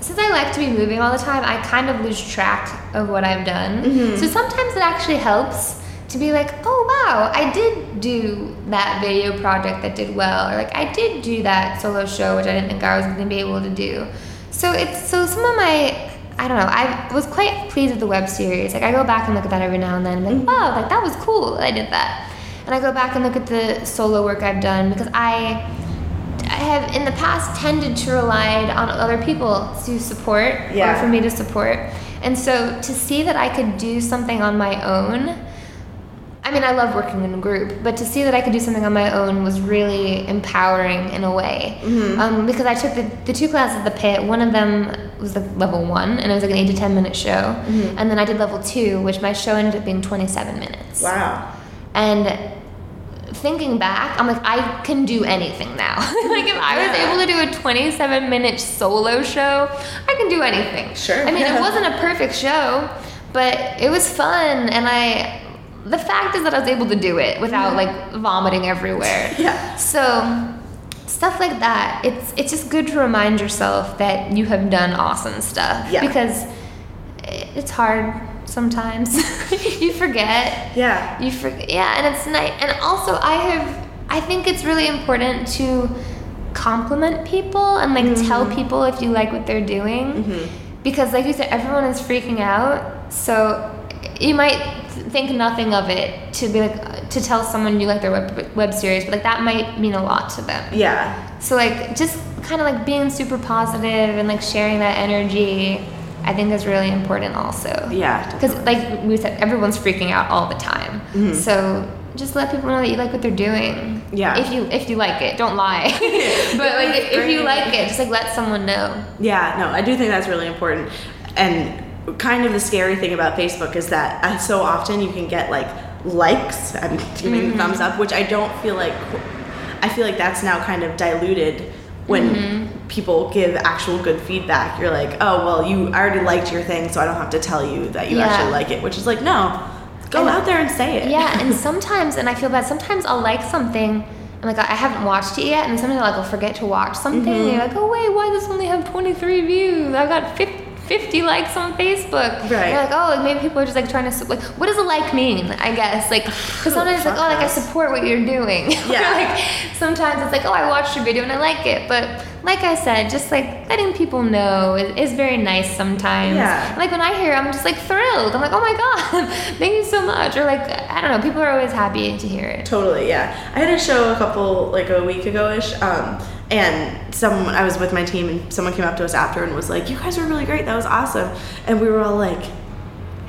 since I like to be moving all the time, I kind of lose track of what I've done. Mm-hmm. So sometimes it actually helps to be like, oh wow, I did do that video project that did well, or like I did do that solo show which I didn't think I was going to be able to do. So it's so some of my I don't know. I was quite pleased with the web series. Like I go back and look at that every now and then. I'm like, wow, like that was cool. that I did that. And I go back and look at the solo work I've done because I I have in the past tended to rely on other people to support Yeah. or for me to support. And so to see that I could do something on my own, I mean, I love working in a group, but to see that I could do something on my own was really empowering in a way. Um, because I took the, the two classes at the pit. One of them was like level one, and it was like an eight to 10 minute show. And then I did level two, which my show ended up being 27 minutes. wow. And thinking back, I'm like, I can do anything now. *laughs* like if I was Yeah. able to do a 27 minute solo show, I can do anything. Sure. I mean, Yeah. it wasn't a perfect show, but it was fun, and I. The fact is that I was able to do it without like vomiting everywhere. *laughs* Yeah. So stuff like that, it's it's just good to remind yourself that you have done awesome stuff. Yeah. Because it's hard sometimes. *laughs* you forget. Yeah. You forget. Yeah, and it's nice. And also, I have. I think it's really important to compliment people and like tell mm-hmm. people if you like what they're doing, mm-hmm. because like you said, everyone is freaking out. So you might think nothing of it to be like to tell someone you like their web, web series, but like that might mean a lot to them. Yeah. So like just kind of like being super positive and like sharing that energy, I think is really important also. Yeah. Because like we said, everyone's freaking out all the time. So just let people know that you like what they're doing. Yeah. If you if you like it, don't lie. *laughs* *laughs* but like if you like it, just like let someone know. Yeah, no, I do think that's really important. And kind of the scary thing about Facebook is that uh, so often you can get like likes, I'm giving Mm-hmm. thumbs up, which I don't feel like, I feel like that's now kind of diluted when Mm-hmm. people give actual good feedback. You're like, oh, well, you I already liked your thing, so I don't have to tell you that you Yeah. actually like it, which is like, no, go And- out there and say it. Yeah, and *laughs* sometimes, and I feel bad. Sometimes I'll like something. I'm like, I haven't watched it yet, and sometimes like I'll forget to watch something. And you're like, oh wait, why does this only have 23 views? I've got 50, 50 likes on Facebook. Right. You're like, oh, like maybe people are just like trying to like, what does a like mean? I guess like, *sighs* because sometimes it's like, oh, like I support what you're doing. *laughs* Yeah. like sometimes it's like, oh, I watched your video and I like it, but like I said, just like letting people know is, is very nice sometimes. Yeah. Like when I hear, I'm just like thrilled. I'm like, oh my god, *laughs* thank you so much. Or like I don't know, people are always happy to hear it. Totally, yeah. I had a show a couple like a week ago ish, um, and someone I was with my team, and someone came up to us after and was like, "You guys were really great. That was awesome." And we were all like,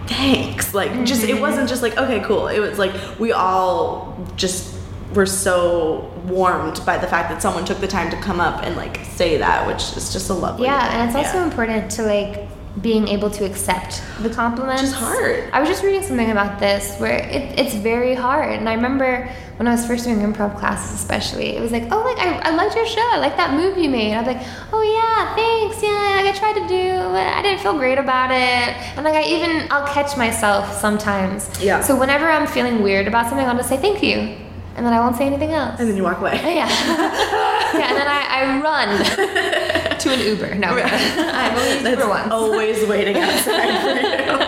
"Thanks." Like, just it wasn't just like, "Okay, cool." It was like we all just were so warmed by the fact that someone took the time to come up and like say that, which is just a lovely. Yeah, thing. and it's also Yeah. important to like being able to accept the compliments. Is hard. I was just reading something about this where it, it's very hard. And I remember when I was first doing improv classes, especially, it was like, oh, like I, I liked your show. I like that move you made. I was like, oh yeah, thanks. Yeah, like I tried to do, but I didn't feel great about it. And like I even I'll catch myself sometimes. Yeah. So whenever I'm feeling weird about something, I'll just say thank you, and then I won't say anything else. And then you walk away. Yeah. *laughs* yeah, and then I, I run *laughs* to an Uber. No, I've only used Uber once. always waiting outside for *laughs* you.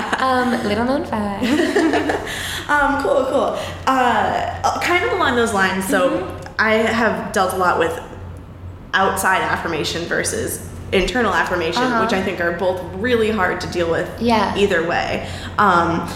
*laughs* Um, little known fact. *laughs* Um, cool, cool. Uh, kind of along those lines. So Mm-hmm. I have dealt a lot with outside affirmation versus internal affirmation, Uh-huh. which I think are both really hard to deal with. Yeah. Either way. Um,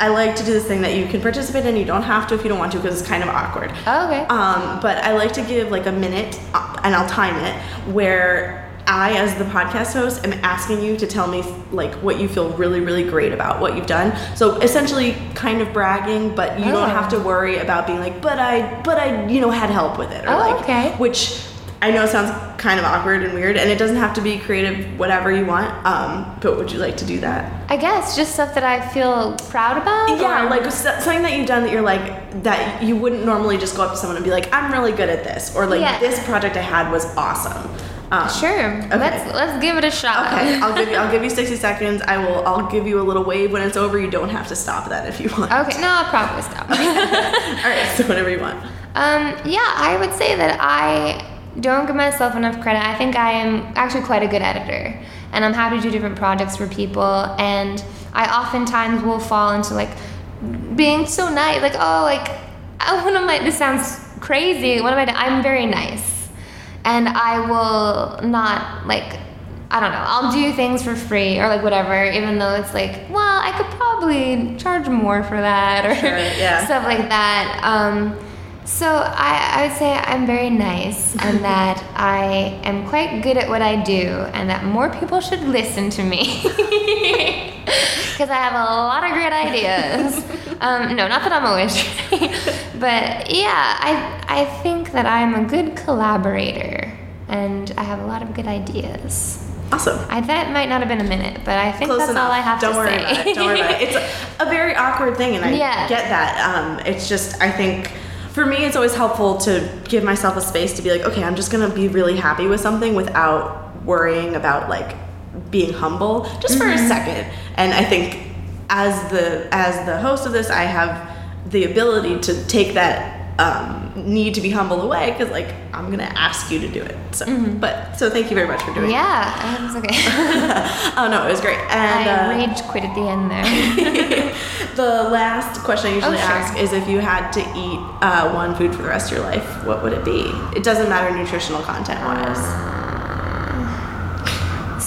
I like to do this thing that you can participate in. You don't have to if you don't want to because it's kind of awkward. Oh, okay. Um, but I like to give like a minute, uh, and I'll time it, where I, as the podcast host, am asking you to tell me like what you feel really, really great about what you've done. So essentially, kind of bragging, but you Oh. don't have to worry about being like, but I, but I, you know, had help with it, or Oh, like, okay. which. I know sounds kind of awkward and weird, and it doesn't have to be creative, whatever you want. Um, but would you like to do that? I guess just stuff that I feel proud about. Yeah, or- like something that you've done that you're like that you wouldn't normally just go up to someone and be like, "I'm really good at this," or like, Yeah. "This project I had was awesome." Um, Sure. Let's let's give it a shot. Okay, I'll give you. I'll give you *laughs* 60 seconds. I will. I'll give you a little wave when it's over. You don't have to stop that if you want. Okay. No, I'll probably stop. *laughs* All right. So whatever you want. Um, yeah, I would say that I don't give myself enough credit. I think I am actually quite a good editor, and I'm happy to do different projects for people. And I oftentimes will fall into like being so nice, like oh, like oh, *laughs* one of my this sounds crazy. One of my I'm very nice, and I will not like. I don't know. I'll do things for free or like whatever, even though it's like, well, I could probably charge more for that or Sure, yeah. *laughs* stuff like that. Um, so I, I would say I'm very nice and *laughs* that I am quite good at what I do and that more people should listen to me. *laughs* Because I have a lot of great ideas. *laughs* um, no, not that I'm always trying. but yeah, I, I think that I'm a good collaborator and I have a lot of good ideas. Awesome. I, that might not have been a minute, but I think Close that's enough. all I have Don't to worry say. about it. Don't worry about it. It's a, a very awkward thing, and I Yeah. get that. Um, it's just I think for me, it's always helpful to give myself a space to be like, okay, I'm just gonna be really happy with something without worrying about like being humble, just for a mm-hmm. second. And I think as the as the host of this, I have the ability to take that um, need to be humble away because like I'm gonna ask you to do it. So, but so thank you very much for doing it. yeah, was okay. *laughs* Oh no, it was great. And I uh, rage quit at the end there. *laughs* the last question I usually Oh, sure. ask is if you had to eat uh, one food for the rest of your life, what would it be? It doesn't matter nutritional content wise.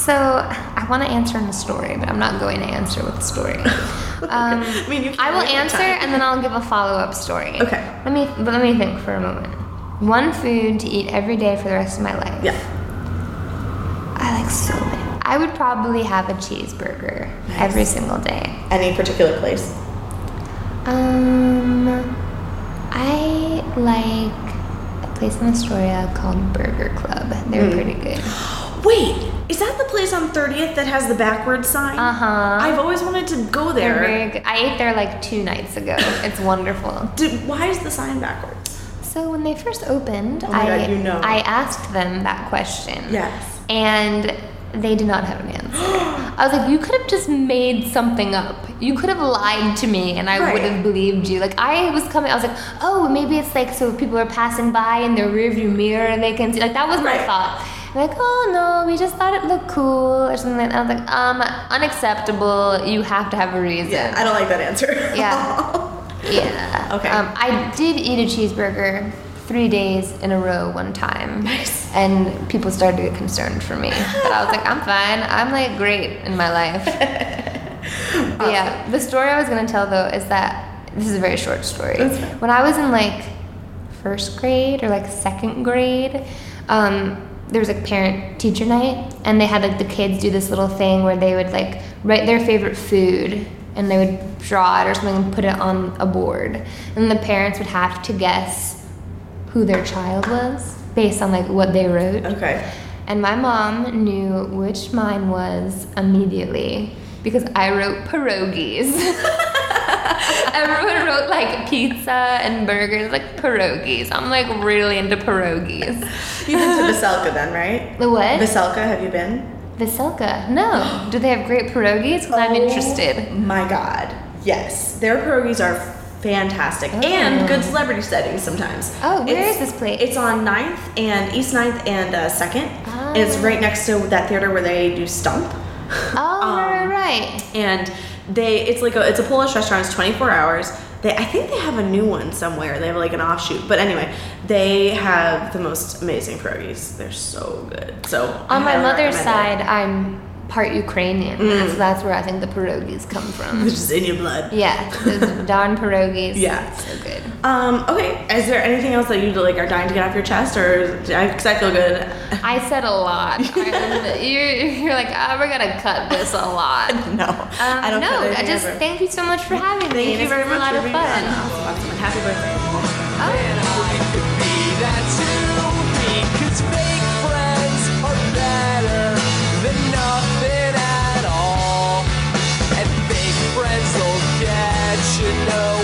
So I want to answer in the story, but I'm not going to answer with the story. *laughs* Um, I mean, I will answer and then I'll give a follow-up story. Okay. Let me, but let me think for a moment. One food to eat every day for the rest of my life. Yeah. I like so many. I would probably have a cheeseburger Nice. every single day. Any particular place? Um, I like a place in Astoria called Burger Club. They're Mm. pretty good. Wait, is that the place on 30th that has the backwards sign? Uh huh. I've always wanted to go there. I ate there like two nights ago. *laughs* It's wonderful. Dude, why is the sign backwards? So when they first opened, Oh I God, you know. I asked them that question. Yes. And they did not have an answer. *gasps* I was like, you could have just made something up. You could have lied to me and I Right. would have believed you. Like I was coming, I was like, oh, maybe it's like so people are passing by in their rearview mirror and they can see. Like that was my thought. And like, oh no, we just thought it looked cool or something. like that. I was like, um, unacceptable. You have to have a reason. Yeah, I don't like that answer. Yeah. *laughs* Yeah. Okay. Um, I did eat a cheeseburger three days in a row one time. Nice. And people started to get concerned for me. But I was like, I'm fine. I'm like great in my life. *laughs* But yeah. The story I was gonna tell though is that this is a very short story. When I was in like first grade or like second grade, um, there was like parent teacher night and they had like the kids do this little thing where they would like write their favorite food and they would draw it or something and put it on a board and the parents would have to guess who their child was based on like what they wrote Okay. and my mom knew which mine was immediately because I wrote pierogies. *laughs* *laughs* Everyone wrote like pizza and burgers, like pierogies. I'm like really into pierogies. You've been to Veselka then, right? The what? Veselka, have you been? Veselka. No. Do they have great pierogies? 'Cause I'm Oh interested. My God. Yes. Their pierogies are fantastic and good celebrity settings sometimes. Oh, where It's- is this place? It's on 9th and East 9th and uh, 2nd. And it's right next to that theater where they do Stomp. Oh, Um, right, right, right. And they it's like a it's a Polish restaurant, it's 24 hours. They I think they have a new one somewhere. They have like an offshoot. But anyway, they have the most amazing pierogies. They're so good. So On my mother's recommend it. side, I'm part Ukrainian, Mm. so that's where I think the pierogies come from. It's *laughs* just in your blood. yeah, those *laughs* darn pierogies. Yeah. so good. Um, okay, is there anything else that you like are dying to get off your chest, or because I feel good? I said a lot. *laughs* You're, you're like, oh, we're gonna cut this a lot. no, Um, I don't. no, I just ever. thank you so much for having me. Thank you very much a lot for of fun. Awesome. Happy birthday. Oh. should know.